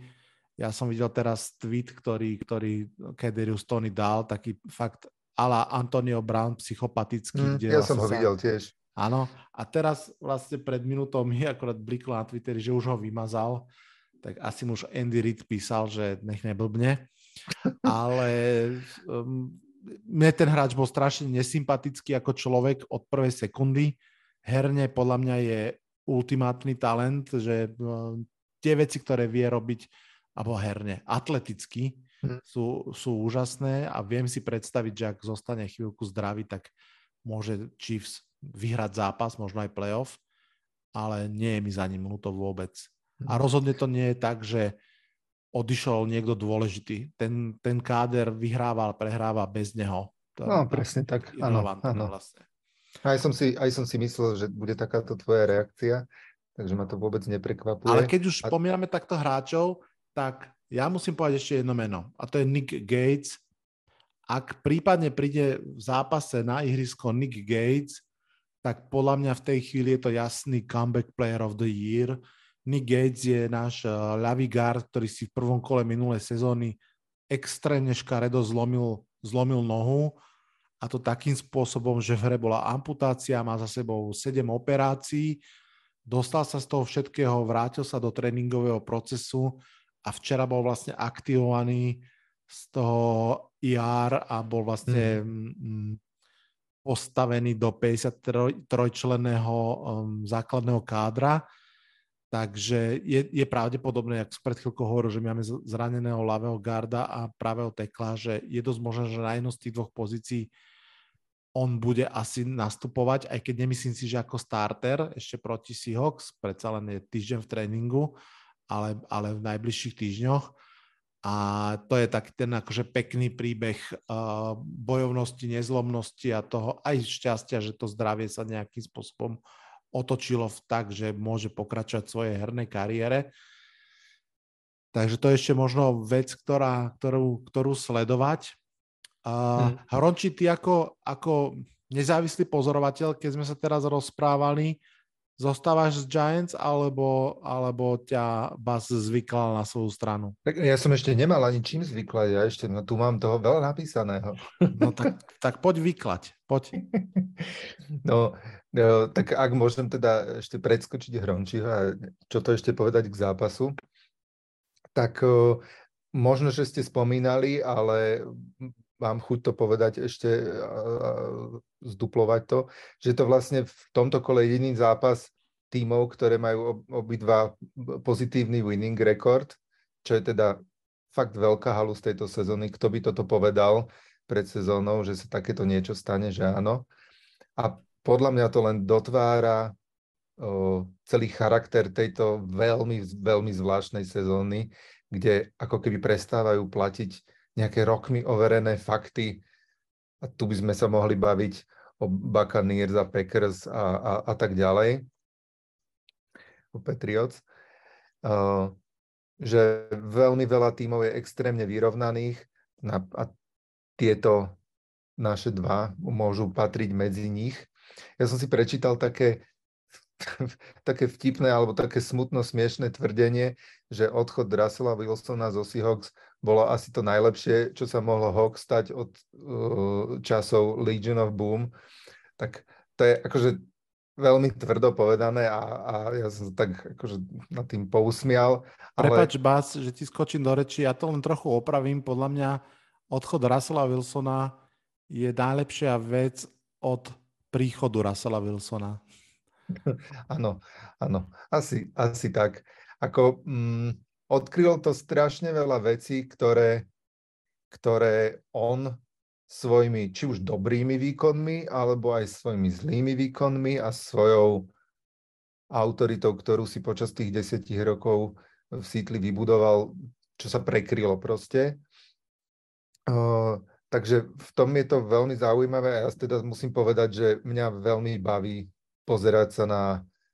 Ja som videl teraz tweet, ktorý, ktorý Kederius Tony dal, taký fakt ala Antonio Brown psychopatický. Mm, kde ja som ho videl tiež. Áno, a teraz vlastne pred minútou mi akorát bliklo na Twitteri, že už ho vymazal, tak asi mu už Andy Reid písal, že nech neblbne. Ale um, mne ten hráč bol strašne nesympatický ako človek od prvej sekundy. Herne podľa mňa je ultimátny talent, že no, tie veci, ktoré vie robiť, alebo herne, atleticky. Sú, sú úžasné a viem si predstaviť, že ak zostane chvíľku zdravý, tak môže Chiefs vyhrať zápas, možno aj playoff, ale nie je mi za ním to vôbec. A hm. rozhodne to nie je tak, že odišol niekto dôležitý. Ten, ten káder vyhrával, prehráva bez neho. To, no, presne tak. Áno, áno. Vlastne. Aj som, si, aj som si myslel, že bude takáto tvoja reakcia, takže ma to vôbec neprekvapuje. Ale keď už a... spomíname takto hráčov, tak ja musím povedať ešte jedno meno. A to je Nick Gates. Ak prípadne príde v zápase na ihrisko Nick Gates, tak podľa mňa v tej chvíli je to jasný comeback player of the year Nick Gates je náš uh, ľavý guard, ktorý si v prvom kole minulej sezóny extrémne škaredo zlomil, zlomil nohu a to takým spôsobom, že v hre bola amputácia, má za sebou 7 operácií, dostal sa z toho všetkého, vrátil sa do tréningového procesu a včera bol vlastne aktivovaný z toho IR a bol vlastne mm. postavený do 53-členného um, základného kádra Takže je, je pravdepodobné, ak pred chvíľkou hovoril, že máme zraneného ľavého garda a pravého tekla, že je dosť možné, že na jednu z tých dvoch pozícií on bude asi nastupovať, aj keď nemyslím si, že ako starter ešte proti Seahawks, predsa len je týždeň v tréningu, ale, ale v najbližších týždňoch. A to je tak ten akože pekný príbeh uh, bojovnosti, nezlomnosti a toho aj šťastia, že to zdravie sa nejakým spôsobom otočilo v tak, že môže pokračovať v svojej hernej kariére. Takže to je ešte možno vec, ktorá, ktorú, ktorú sledovať. Uh. Hronči, ty ako, ako nezávislý pozorovateľ, keď sme sa teraz rozprávali, zostávaš z Giants, alebo, alebo ťa Bas zvykla na svoju stranu? Tak ja som ešte nemal ani čím zvyklať, ja ešte no, tu mám toho veľa napísaného. No tak, tak poď vyklať, poď. No, no, tak ak môžem teda ešte predskočiť Hrončiho a čo to ešte povedať k zápasu, tak možno, že ste spomínali, ale mám chuť to povedať ešte, zduplovať to, že to vlastne v tomto kole jediný zápas tímov, ktoré majú obidva pozitívny winning record, čo je teda fakt veľká halu z tejto sezóny. Kto by toto povedal pred sezónou, že sa takéto niečo stane, že áno. A podľa mňa to len dotvára o, celý charakter tejto veľmi, veľmi zvláštnej sezóny, kde ako keby prestávajú platiť nejaké rokmi overené fakty. A tu by sme sa mohli baviť o Buccaneers a Packers a, a, a tak ďalej. O Patriots. Uh, že veľmi veľa tímov je extrémne vyrovnaných na, a tieto naše dva môžu patriť medzi nich. Ja som si prečítal také, také vtipné alebo také smutno smiešné tvrdenie, že odchod Russella Wilsona zo Seahawks bolo asi to najlepšie, čo sa mohlo Hawk stať od uh, časov Legion of Boom. Tak to je akože veľmi tvrdo povedané a, a ja som tak akože nad tým pousmial. Ale... Prepač, Bas, že ti skočím do reči, ja to len trochu opravím. Podľa mňa odchod Russella Wilsona je najlepšia vec od príchodu Russella Wilsona. Áno, áno, asi, asi tak. Ako, mm, odkryl to strašne veľa vecí, ktoré, ktoré on svojimi či už dobrými výkonmi, alebo aj svojimi zlými výkonmi a svojou autoritou, ktorú si počas tých desiatich rokov v Sítli vybudoval, čo sa prekrylo proste. Uh, takže v tom je to veľmi zaujímavé a ja teda musím povedať, že mňa veľmi baví pozerať sa na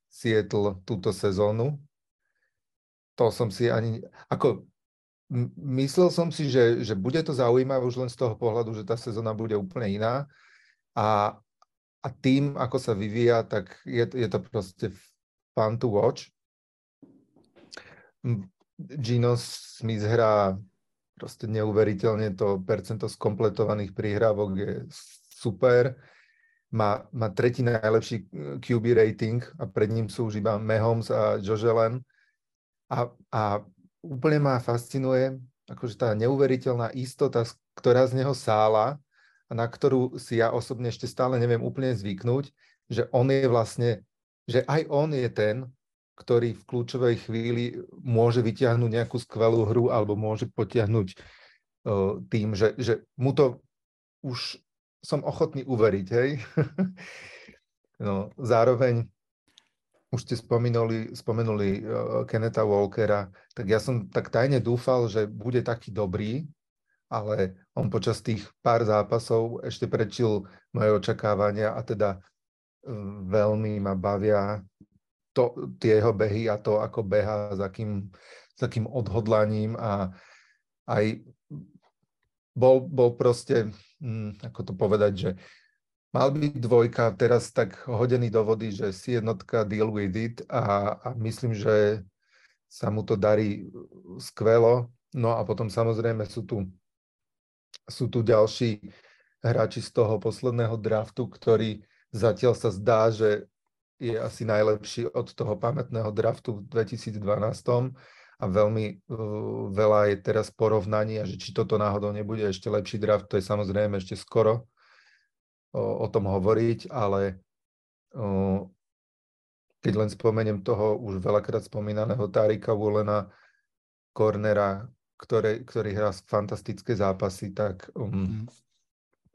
Seattle túto sezónu to som si ani, ako myslel som si, že, že bude to zaujímavé už len z toho pohľadu, že tá sezóna bude úplne iná a, a tým, ako sa vyvíja, tak je, je to proste fun to watch. Gino Smith hrá proste neuveriteľne, to percento skompletovaných prihrávok je super. Má, má tretí najlepší QB rating a pred ním sú už iba Mahomes a Josh Allen a, a úplne ma fascinuje akože tá neuveriteľná istota, ktorá z neho sála a na ktorú si ja osobne ešte stále neviem úplne zvyknúť, že on je vlastne, že aj on je ten, ktorý v kľúčovej chvíli môže vyťahnuť nejakú skvelú hru alebo môže potiahnuť uh, tým, že, že mu to už som ochotný uveriť, hej. no, zároveň už ste spomenuli, spomenuli Kenneta Walkera, tak ja som tak tajne dúfal, že bude taký dobrý, ale on počas tých pár zápasov ešte prečil moje očakávania a teda uh, veľmi ma bavia to, tie jeho behy a to, ako beha, s akým, s akým odhodlaním a aj bol, bol proste, hm, ako to povedať, že mal byť dvojka, teraz tak hodený do vody, že si jednotka deal with it a, a myslím, že sa mu to darí skvelo. No a potom samozrejme sú tu, sú tu ďalší hráči z toho posledného draftu, ktorý zatiaľ sa zdá, že je asi najlepší od toho pamätného draftu v 2012 a veľmi uh, veľa je teraz porovnaní a že či toto náhodou nebude ešte lepší draft, to je samozrejme ešte skoro o, o tom hovoriť, ale o, keď len spomeniem toho už veľakrát spomínaného Tárika Wulena, Cornera, ktoré, ktorý hrá fantastické zápasy, tak um, mm.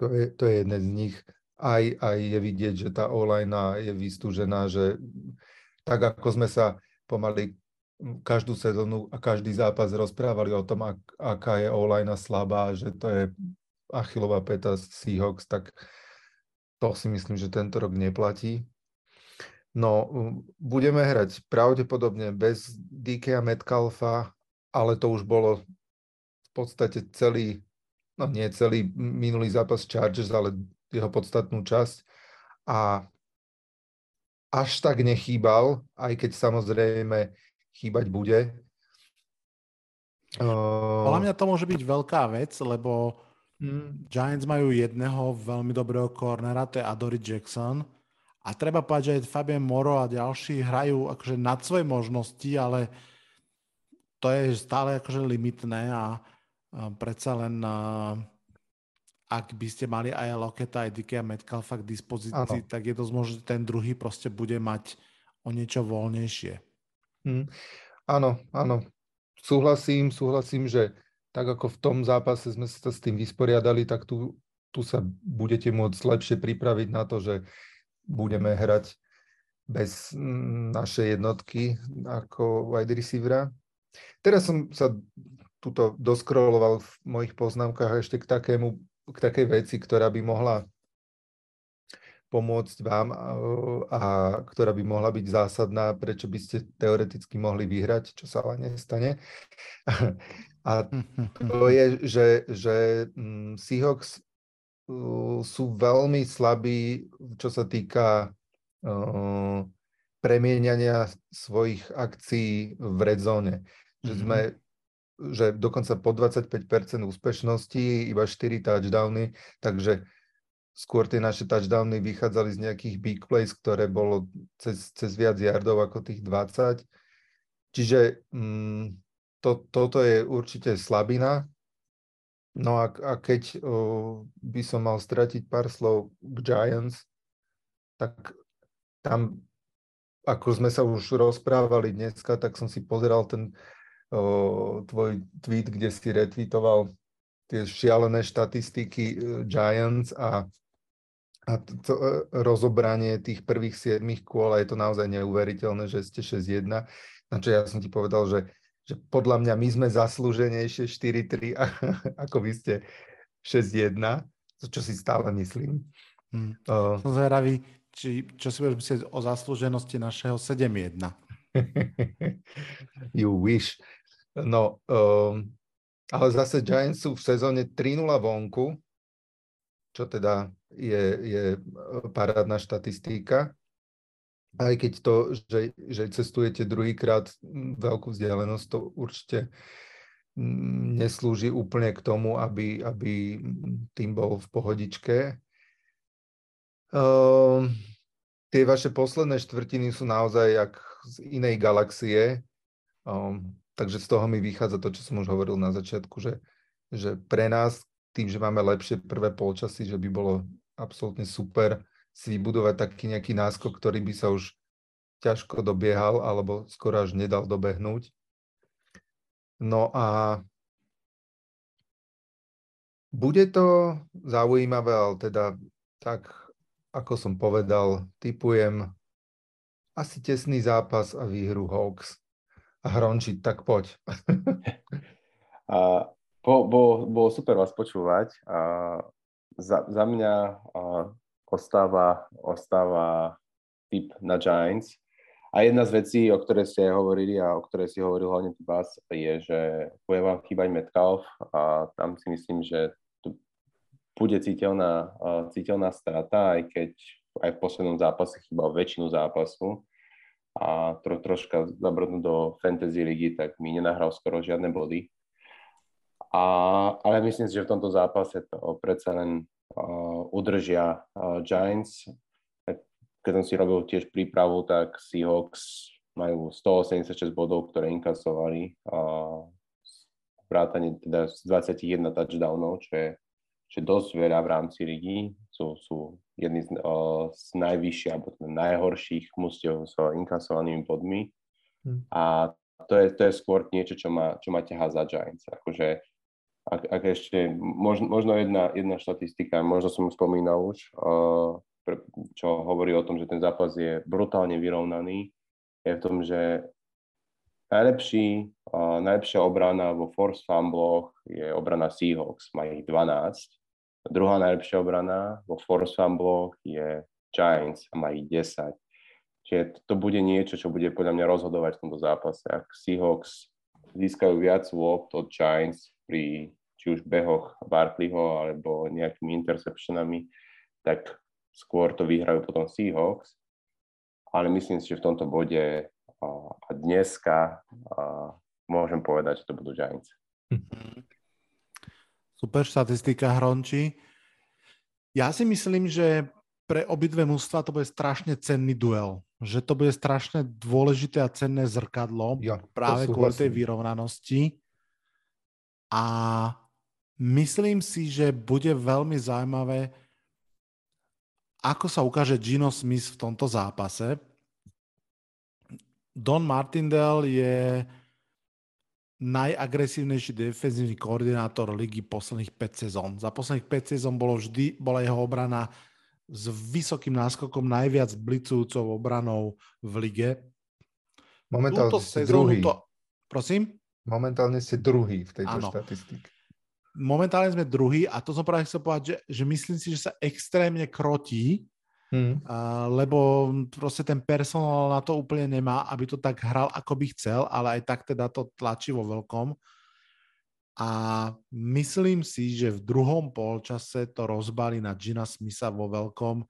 to, je, to je jeden z nich. Aj, aj je vidieť, že tá online je vystúžená, že tak ako sme sa pomaly každú sezónu a každý zápas rozprávali o tom, ak, aká je online slabá, že to je Achillová peta Seahawks, tak to si myslím, že tento rok neplatí. No, budeme hrať pravdepodobne bez DK a Metcalfa, ale to už bolo v podstate celý, no nie celý minulý zápas Chargers, ale jeho podstatnú časť. A až tak nechýbal, aj keď samozrejme chýbať bude. Podľa mňa to môže byť veľká vec, lebo Mm, Giants majú jedného veľmi dobrého cornera, to je Adory Jackson. A treba povedať, že Fabien Moro a ďalší hrajú akože nad svoje možnosti, ale to je stále akože limitné a, a predsa len a, ak by ste mali aj Loketa, aj Dickie a Metcalfa k dispozícii, ano. tak je dosť možné, že ten druhý proste bude mať o niečo voľnejšie. Mm. Áno, áno. Súhlasím, súhlasím, že tak ako v tom zápase sme sa s tým vysporiadali, tak tu, tu sa budete môcť lepšie pripraviť na to, že budeme hrať bez našej jednotky ako wide receivera. Teraz som sa tuto doskroloval v mojich poznámkach ešte k, takému, k takej veci, ktorá by mohla pomôcť vám a, ktorá by mohla byť zásadná, prečo by ste teoreticky mohli vyhrať, čo sa ale nestane. A to je, že, že mm, Seahawks sú veľmi slabí, čo sa týka premieňania svojich akcií v redzone. Že sme že dokonca po 25% úspešnosti, iba 4 touchdowny, takže skôr tie naše touchdowny vychádzali z nejakých big plays, ktoré bolo cez, cez viac yardov ako tých 20. Čiže mm, to, toto je určite slabina. No a, a keď o, by som mal stratiť pár slov k Giants, tak tam, ako sme sa už rozprávali dneska, tak som si pozeral ten o, tvoj tweet, kde si retweetoval tie šialené štatistiky e, Giants a a to, to e, rozobranie tých prvých 7 kôl, je to naozaj neuveriteľné, že ste 6-1. Na čo ja som ti povedal, že, že podľa mňa my sme zaslúženejšie 4-3, ako vy ste 6-1, čo si stále myslím. Hmm. Uh, som zvedavý, či, čo si budeš myslieť o zaslúženosti našeho 7-1. you wish. No, um, ale zase Giants sú v sezóne 3-0 vonku, čo teda je, je e, parádna štatistika. Aj keď to, že, že cestujete druhýkrát veľkú vzdialenosť, to určite neslúži úplne k tomu, aby, aby tým bol v pohodičke. Uh, tie vaše posledné štvrtiny sú naozaj jak z inej galaxie, um, takže z toho mi vychádza to, čo som už hovoril na začiatku, že, že pre nás, tým, že máme lepšie prvé polčasy, že by bolo absolútne super si vybudovať taký nejaký náskok, ktorý by sa už ťažko dobiehal alebo skoro až nedal dobehnúť. No a bude to zaujímavé, ale teda tak, ako som povedal, typujem asi tesný zápas a výhru Hawks. A Hronči, tak poď. a, bo, bo, bolo super vás počúvať. A, za, za mňa ostáva, ostáva typ na Giants. A jedna z vecí, o ktorej ste hovorili a o ktorej si hovoril hlavne ty vás, je, že bude vám chýbať Metcalf a tam si myslím, že tu bude citeľná, citeľná strata, aj keď aj v poslednom zápase chýbal väčšinu zápasu a tro, troška zabrdnúť do fantasy ligy, tak mi nenahral skoro žiadne body. A, ale myslím si, že v tomto zápase to predsa len uh, udržia uh, Giants. Keď som si robil tiež prípravu, tak Seahawks majú 186 bodov, ktoré inkasovali. Uh, vrátane teda z 21 touchdownov, čo je, čo je dosť veľa v rámci ligy. Sú, sú jedni z, uh, z najvyšších alebo teda najhorších mustiev s inkasovanými bodmi. Hmm. A to je, to je skôr niečo, čo ma, čo ma ťahá za Giants. Akože ak, ak ešte, možno, možno jedna, jedna štatistika, možno som spomínal už, čo hovorí o tom, že ten zápas je brutálne vyrovnaný, je v tom, že najlepší, najlepšia obrana vo force fumbloch je obrana Seahawks, má ich 12. Druhá najlepšia obrana vo force fumbloch je Giants a má ich 10. Čiže to bude niečo, čo bude podľa mňa rozhodovať v tomto zápase. Ak Seahawks získajú viac lopt od Giants, pri či už behoch Barkleyho alebo nejakými interceptionami, tak skôr to vyhrajú potom Seahawks. Ale myslím si, že v tomto bode a dneska a môžem povedať, že to budú Giants. Super štatistika Hronči. Ja si myslím, že pre obidve mústva to bude strašne cenný duel. Že to bude strašne dôležité a cenné zrkadlo ja, práve kvôli tej vyrovnanosti. A myslím si, že bude veľmi zaujímavé, ako sa ukáže Gino Smith v tomto zápase. Don Martindale je najagresívnejší defenzívny koordinátor ligy posledných 5 sezón. Za posledných 5 sezón bolo vždy, bola jeho obrana s vysokým náskokom najviac blicujúcou obranou v lige. Momentálne sezónu druhý. To... Prosím? Momentálne ste druhý v tejto ano. štatistike. Momentálne sme druhý a to som práve chcel povedať, že, že myslím si, že sa extrémne krotí, hmm. a, lebo proste ten personál na to úplne nemá, aby to tak hral, ako by chcel, ale aj tak teda to tlačí vo veľkom. A myslím si, že v druhom polčase to rozbali na Gina Smitha vo veľkom.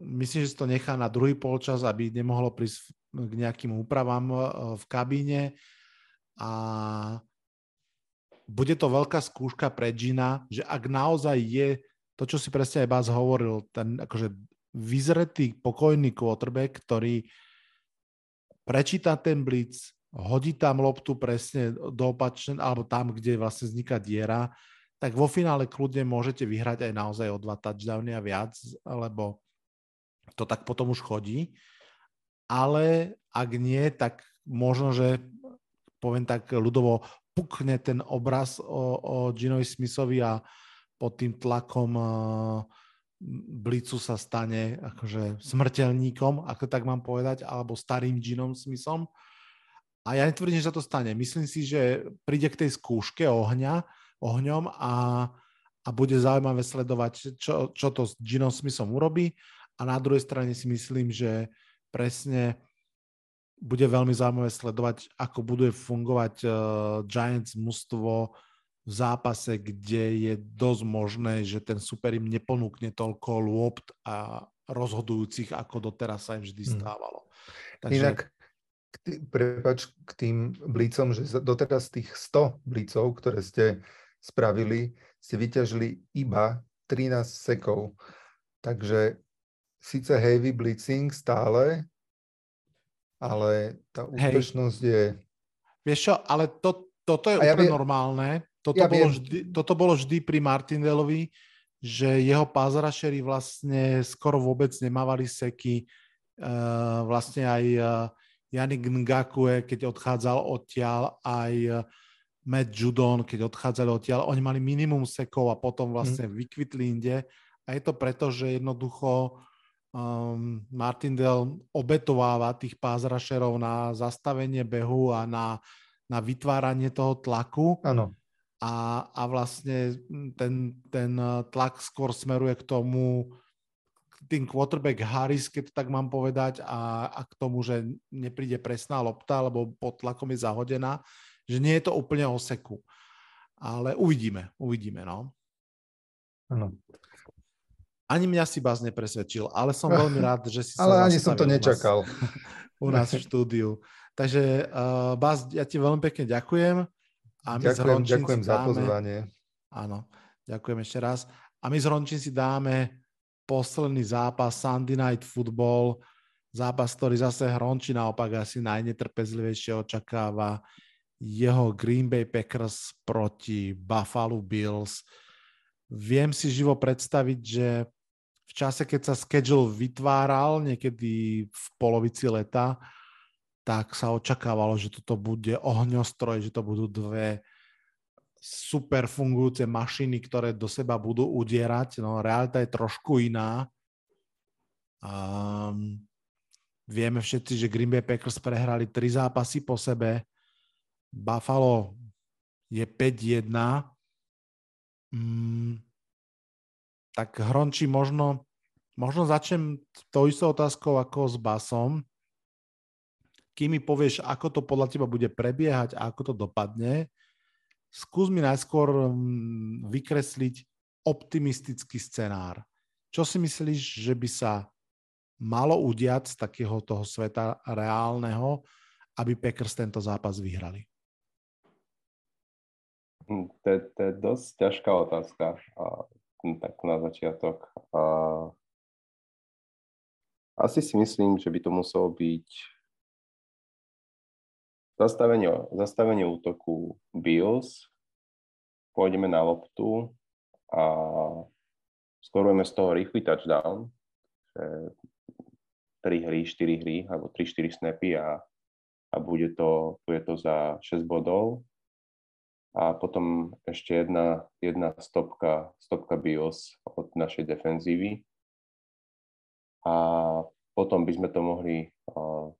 Myslím, že to nechá na druhý polčas, aby nemohlo prísť k nejakým úpravám e, v kabíne a bude to veľká skúška pre Gina, že ak naozaj je to, čo si presne aj Bás hovoril, ten akože vyzretý, pokojný quarterback, ktorý prečíta ten blitz, hodí tam loptu presne do opačne, alebo tam, kde vlastne vzniká diera, tak vo finále kľudne môžete vyhrať aj naozaj o dva touchdowny a viac, lebo to tak potom už chodí. Ale ak nie, tak možno, že poviem tak ľudovo, pukne ten obraz o, o Ginovi Smithovi a pod tým tlakom uh, Blicu sa stane akože smrteľníkom, ako tak mám povedať, alebo starým Ginom Smithom. A ja netvrdím, že sa to stane. Myslím si, že príde k tej skúške ohňa, ohňom a, a bude zaujímavé sledovať, čo, čo to s Ginom Smithom urobí. A na druhej strane si myslím, že presne bude veľmi zaujímavé sledovať, ako bude fungovať uh, Giants mužstvo v zápase, kde je dosť možné, že ten super im neponúkne toľko lôpt a rozhodujúcich, ako doteraz sa im vždy hm. stávalo. Takže... Inak, k tý, prepač, k tým blícom, že doteraz tých 100 blícov, ktoré ste spravili, ste vyťažili iba 13 sekov. Takže síce heavy blitzing stále, ale tá úspešnosť Hej. je... Vieš čo, ale to, toto je úplne ja normálne. Toto, ja bolo vždy, toto bolo vždy pri Martindelovi, že jeho pázrašery vlastne skoro vôbec nemávali seky. Uh, vlastne aj uh, Janik Ngakue, keď odchádzal odtiaľ, aj uh, Matt Judon, keď odchádzali odtiaľ, oni mali minimum sekov a potom vlastne mm. vykvitli inde. A je to preto, že jednoducho um, Martindale obetováva tých pázrašerov na zastavenie behu a na, na vytváranie toho tlaku. Áno. A, a vlastne ten, ten uh, tlak skôr smeruje k tomu, tým quarterback Harris, keď tak mám povedať, a, a k tomu, že nepríde presná lopta, lebo pod tlakom je zahodená, že nie je to úplne o seku. Ale uvidíme, uvidíme, no. Áno. Ani mňa si Baz nepresvedčil, ale som veľmi rád, že si sa Ale ani som to nečakal. U nás, u nás v štúdiu. Takže uh, Baz, ja ti veľmi pekne ďakujem. A my ďakujem, ďakujem za pozvanie. Áno, ďakujem ešte raz. A my z Rončín si dáme posledný zápas Sunday Night Football, zápas, ktorý zase Hronči naopak asi najnetrpezlivejšie očakáva jeho Green Bay Packers proti Buffalo Bills. Viem si živo predstaviť, že čase, keď sa schedule vytváral, niekedy v polovici leta, tak sa očakávalo, že toto bude ohňostroj, že to budú dve super fungujúce mašiny, ktoré do seba budú udierať. No, realita je trošku iná. Um, vieme všetci, že Green Bay Packers prehrali tri zápasy po sebe. Buffalo je 5-1. Um, tak Hronči, možno, možno začnem tou istou otázkou ako s Basom. Kým mi povieš, ako to podľa teba bude prebiehať a ako to dopadne, skús mi najskôr mm, vykresliť optimistický scenár. Čo si myslíš, že by sa malo udiať z takého toho sveta reálneho, aby Packers tento zápas vyhrali? Hm, to, to je dosť ťažká otázka tak na začiatok. Asi si myslím, že by to muselo byť zastavenie, zastavenie útoku Bills, pôjdeme na loptu a skorujeme z toho rýchly touchdown, že 3 hry, 4 hry, alebo 3-4 snapy a, a bude, to, bude to za 6 bodov a potom ešte jedna, jedna stopka, stopka BIOS od našej defenzívy. A potom by sme to mohli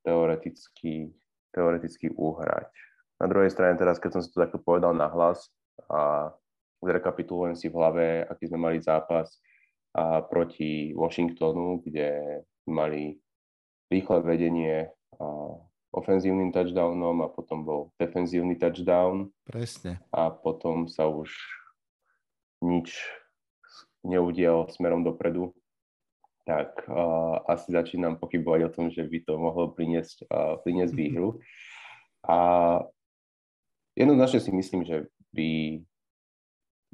teoreticky, teoreticky uhrať. Na druhej strane teraz, keď som si to takto povedal na hlas a zrekapitulujem si v hlave, aký sme mali zápas a proti Washingtonu, kde mali rýchle vedenie ofenzívnym touchdownom a potom bol defenzívny touchdown. Presne. A potom sa už nič neudial smerom dopredu. Tak uh, asi začínam pochybovať o tom, že by to mohlo priniesť, uh, priniesť výhru. A jednoznačne si myslím, že by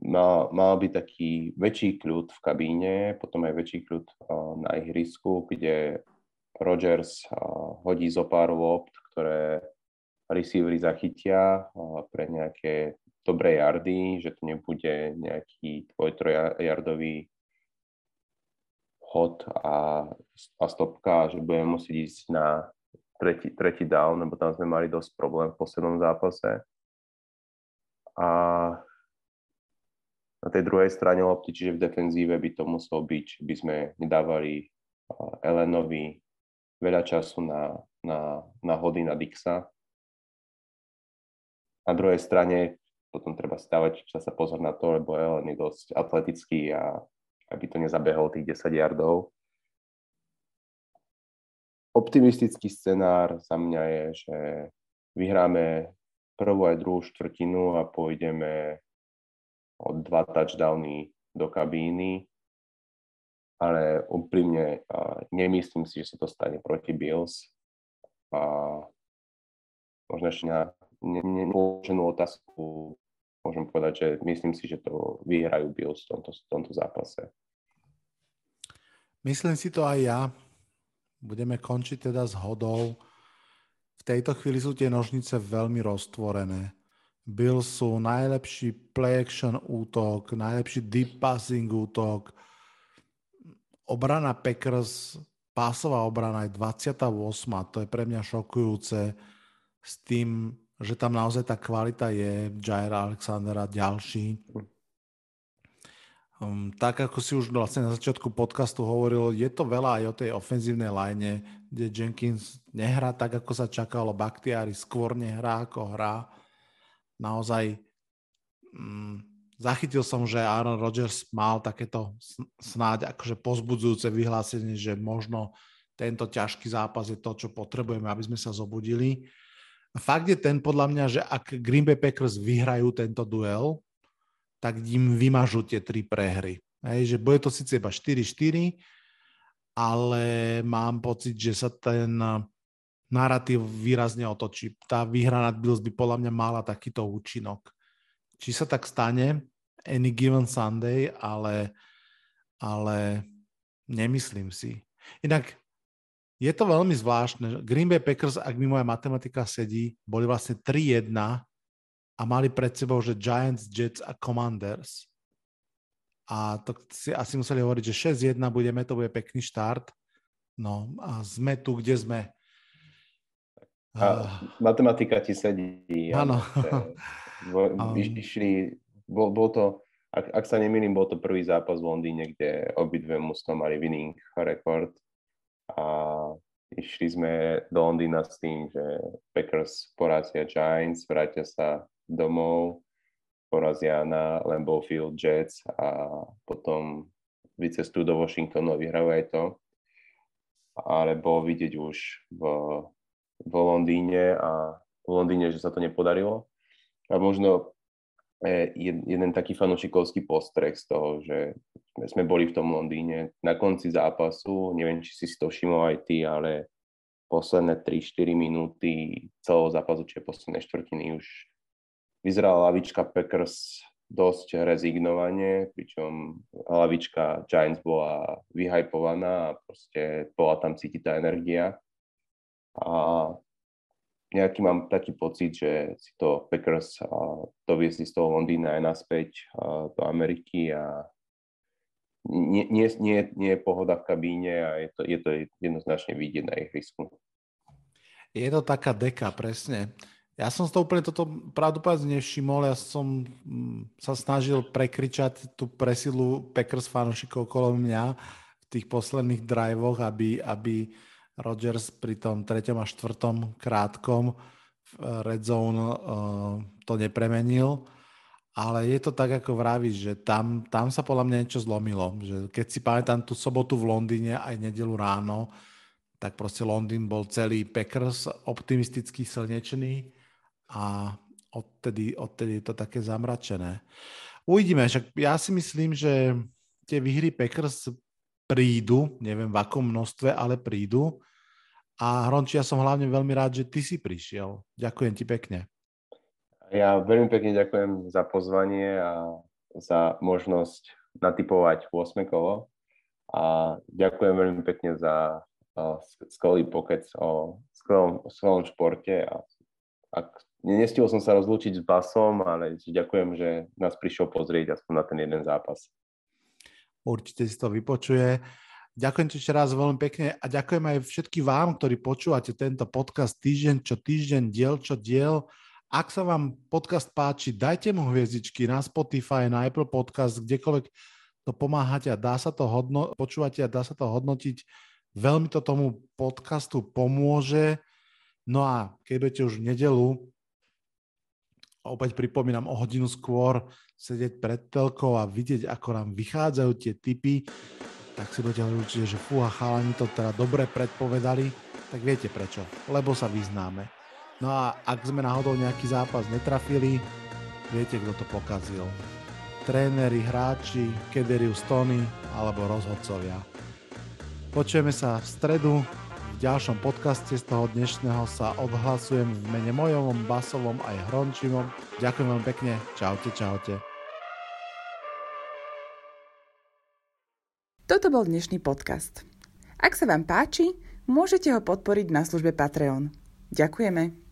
mal, mal byť taký väčší kľud v kabíne, potom aj väčší kľud na ihrisku, kde Rogers hodí zo pár lopt, ktoré receivery zachytia pre nejaké dobré jardy, že to nebude nejaký tvoj trojardový hod a, a stopka, že budeme musieť ísť na tretí, tretí down, lebo tam sme mali dosť problém v poslednom zápase. A na tej druhej strane lopty, čiže v defenzíve by to muselo byť, by sme nedávali Elenovi veľa času na, na, na hody na Dixa. Na druhej strane potom treba stávať sa pozor na to, lebo Ellen je dosť atletický a aby to nezabehol tých 10 yardov. Optimistický scenár za mňa je, že vyhráme prvú aj druhú štvrtinu a pôjdeme o dva touchdowny do kabíny, ale úprimne nemyslím si, že sa to stane proti Bills. A možno ešte na neloženú otázku môžem povedať, že myslím si, že to vyhrajú Bills v tomto, v tomto zápase. Myslím si to aj ja. Budeme končiť teda s hodou. V tejto chvíli sú tie nožnice veľmi roztvorené. Bills sú najlepší play action útok, najlepší deep passing útok. Obrana Packers, pásová obrana je 28. To je pre mňa šokujúce s tým, že tam naozaj tá kvalita je. Jair Alexander a ďalší. Um, tak ako si už vlastne na začiatku podcastu hovoril, je to veľa aj o tej ofenzívnej line, kde Jenkins nehrá tak, ako sa čakalo, Bakhtiari skôr nehrá, ako hrá naozaj mm, zachytil som, že Aaron Rodgers mal takéto snáď akože pozbudzujúce vyhlásenie, že možno tento ťažký zápas je to, čo potrebujeme, aby sme sa zobudili. Fakt je ten podľa mňa, že ak Green Bay Packers vyhrajú tento duel, tak im vymažú tie tri prehry. Hej, že bude to síce iba 4-4, ale mám pocit, že sa ten narratív výrazne otočí. Tá výhra nad Bills by podľa mňa mala takýto účinok. Či sa tak stane any given Sunday, ale, ale nemyslím si. Inak je to veľmi zvláštne. Green Bay Packers, ak mi moja matematika sedí, boli vlastne 3-1 a mali pred sebou, že Giants, Jets a Commanders. A to si asi museli hovoriť, že 6-1 budeme, to bude pekný štart. No a sme tu, kde sme. A matematika ti sedí. Áno. Išli, bol, bol to, ak, ak sa nemýlim, bol to prvý zápas v Londýne, kde obidve mužstva mali winning rekord a išli sme do Londýna s tým, že Packers porazia Giants, vrátia sa domov, porazia na Lambeau Field Jets a potom vycestujú do Washingtonu a vyhrajú aj to. Ale bolo vidieť už v vo Londýne a v Londýne, že sa to nepodarilo. A možno jeden taký fanúšikovský postreh z toho, že sme boli v tom Londýne na konci zápasu, neviem, či si to všimol aj ty, ale posledné 3-4 minúty celého zápasu, čiže posledné štvrtiny už vyzerala lavička Packers dosť rezignovane, pričom lavička Giants bola vyhajpovaná a proste bola tam cítiť tá energia. A nejaký mám taký pocit, že si to Packers doviezli z toho Londýna aj naspäť do Ameriky a nie, nie, nie, nie je pohoda v kabíne a je to, je to jednoznačne vidieť na ihrisku. Je to taká deka, presne. Ja som to úplne toto pravdu nevšimol, ja som mm, sa snažil prekričať tú presilu Packers fanúšikov okolo mňa v tých posledných drivoch, aby, aby Rodgers pri tom treťom a štvrtom krátkom v eh, red zone uh, to nepremenil, ale je to tak, ako vravíš, že tam, tam sa podľa mňa niečo zlomilo. Že keď si pamätám tú sobotu v Londýne aj nedelu ráno, tak proste Londýn bol celý Packers optimistický, slnečný a odtedy, odtedy je to také zamračené. Uvidíme, však ja si myslím, že tie výhry Packers prídu, neviem v akom množstve, ale prídu. A Hronči, ja som hlavne veľmi rád, že ty si prišiel. Ďakujem ti pekne. Ja veľmi pekne ďakujem za pozvanie a za možnosť natypovať 8 kolo a ďakujem veľmi pekne za skvelý pokec o skvelom, športe a ak nestihol som sa rozlúčiť s basom, ale ďakujem, že nás prišiel pozrieť aspoň na ten jeden zápas. Určite si to vypočuje. Ďakujem ti ešte raz veľmi pekne a ďakujem aj všetky vám, ktorí počúvate tento podcast týždeň čo týždeň, diel čo diel. Ak sa vám podcast páči, dajte mu hviezdičky na Spotify, na Apple Podcast, kdekoľvek to pomáhate a dá sa to hodno- počúvate a dá sa to hodnotiť. Veľmi to tomu podcastu pomôže. No a keď budete už v nedelu, opäť pripomínam o hodinu skôr sedieť pred telkou a vidieť, ako nám vychádzajú tie typy, tak si budete hovoriť určite, že fúha, chalani to teda dobre predpovedali, tak viete prečo, lebo sa vyznáme. No a ak sme náhodou nejaký zápas netrafili, viete, kto to pokazil. Tréneri, hráči, Kederius Tony alebo rozhodcovia. Počujeme sa v stredu. Ďalšom podcaste z toho dnešného sa odhlasujem v mene mojom, Basovom aj Hrončimom. Ďakujem vám pekne. Čaute, čaute. Toto bol dnešný podcast. Ak sa vám páči, môžete ho podporiť na službe Patreon. Ďakujeme.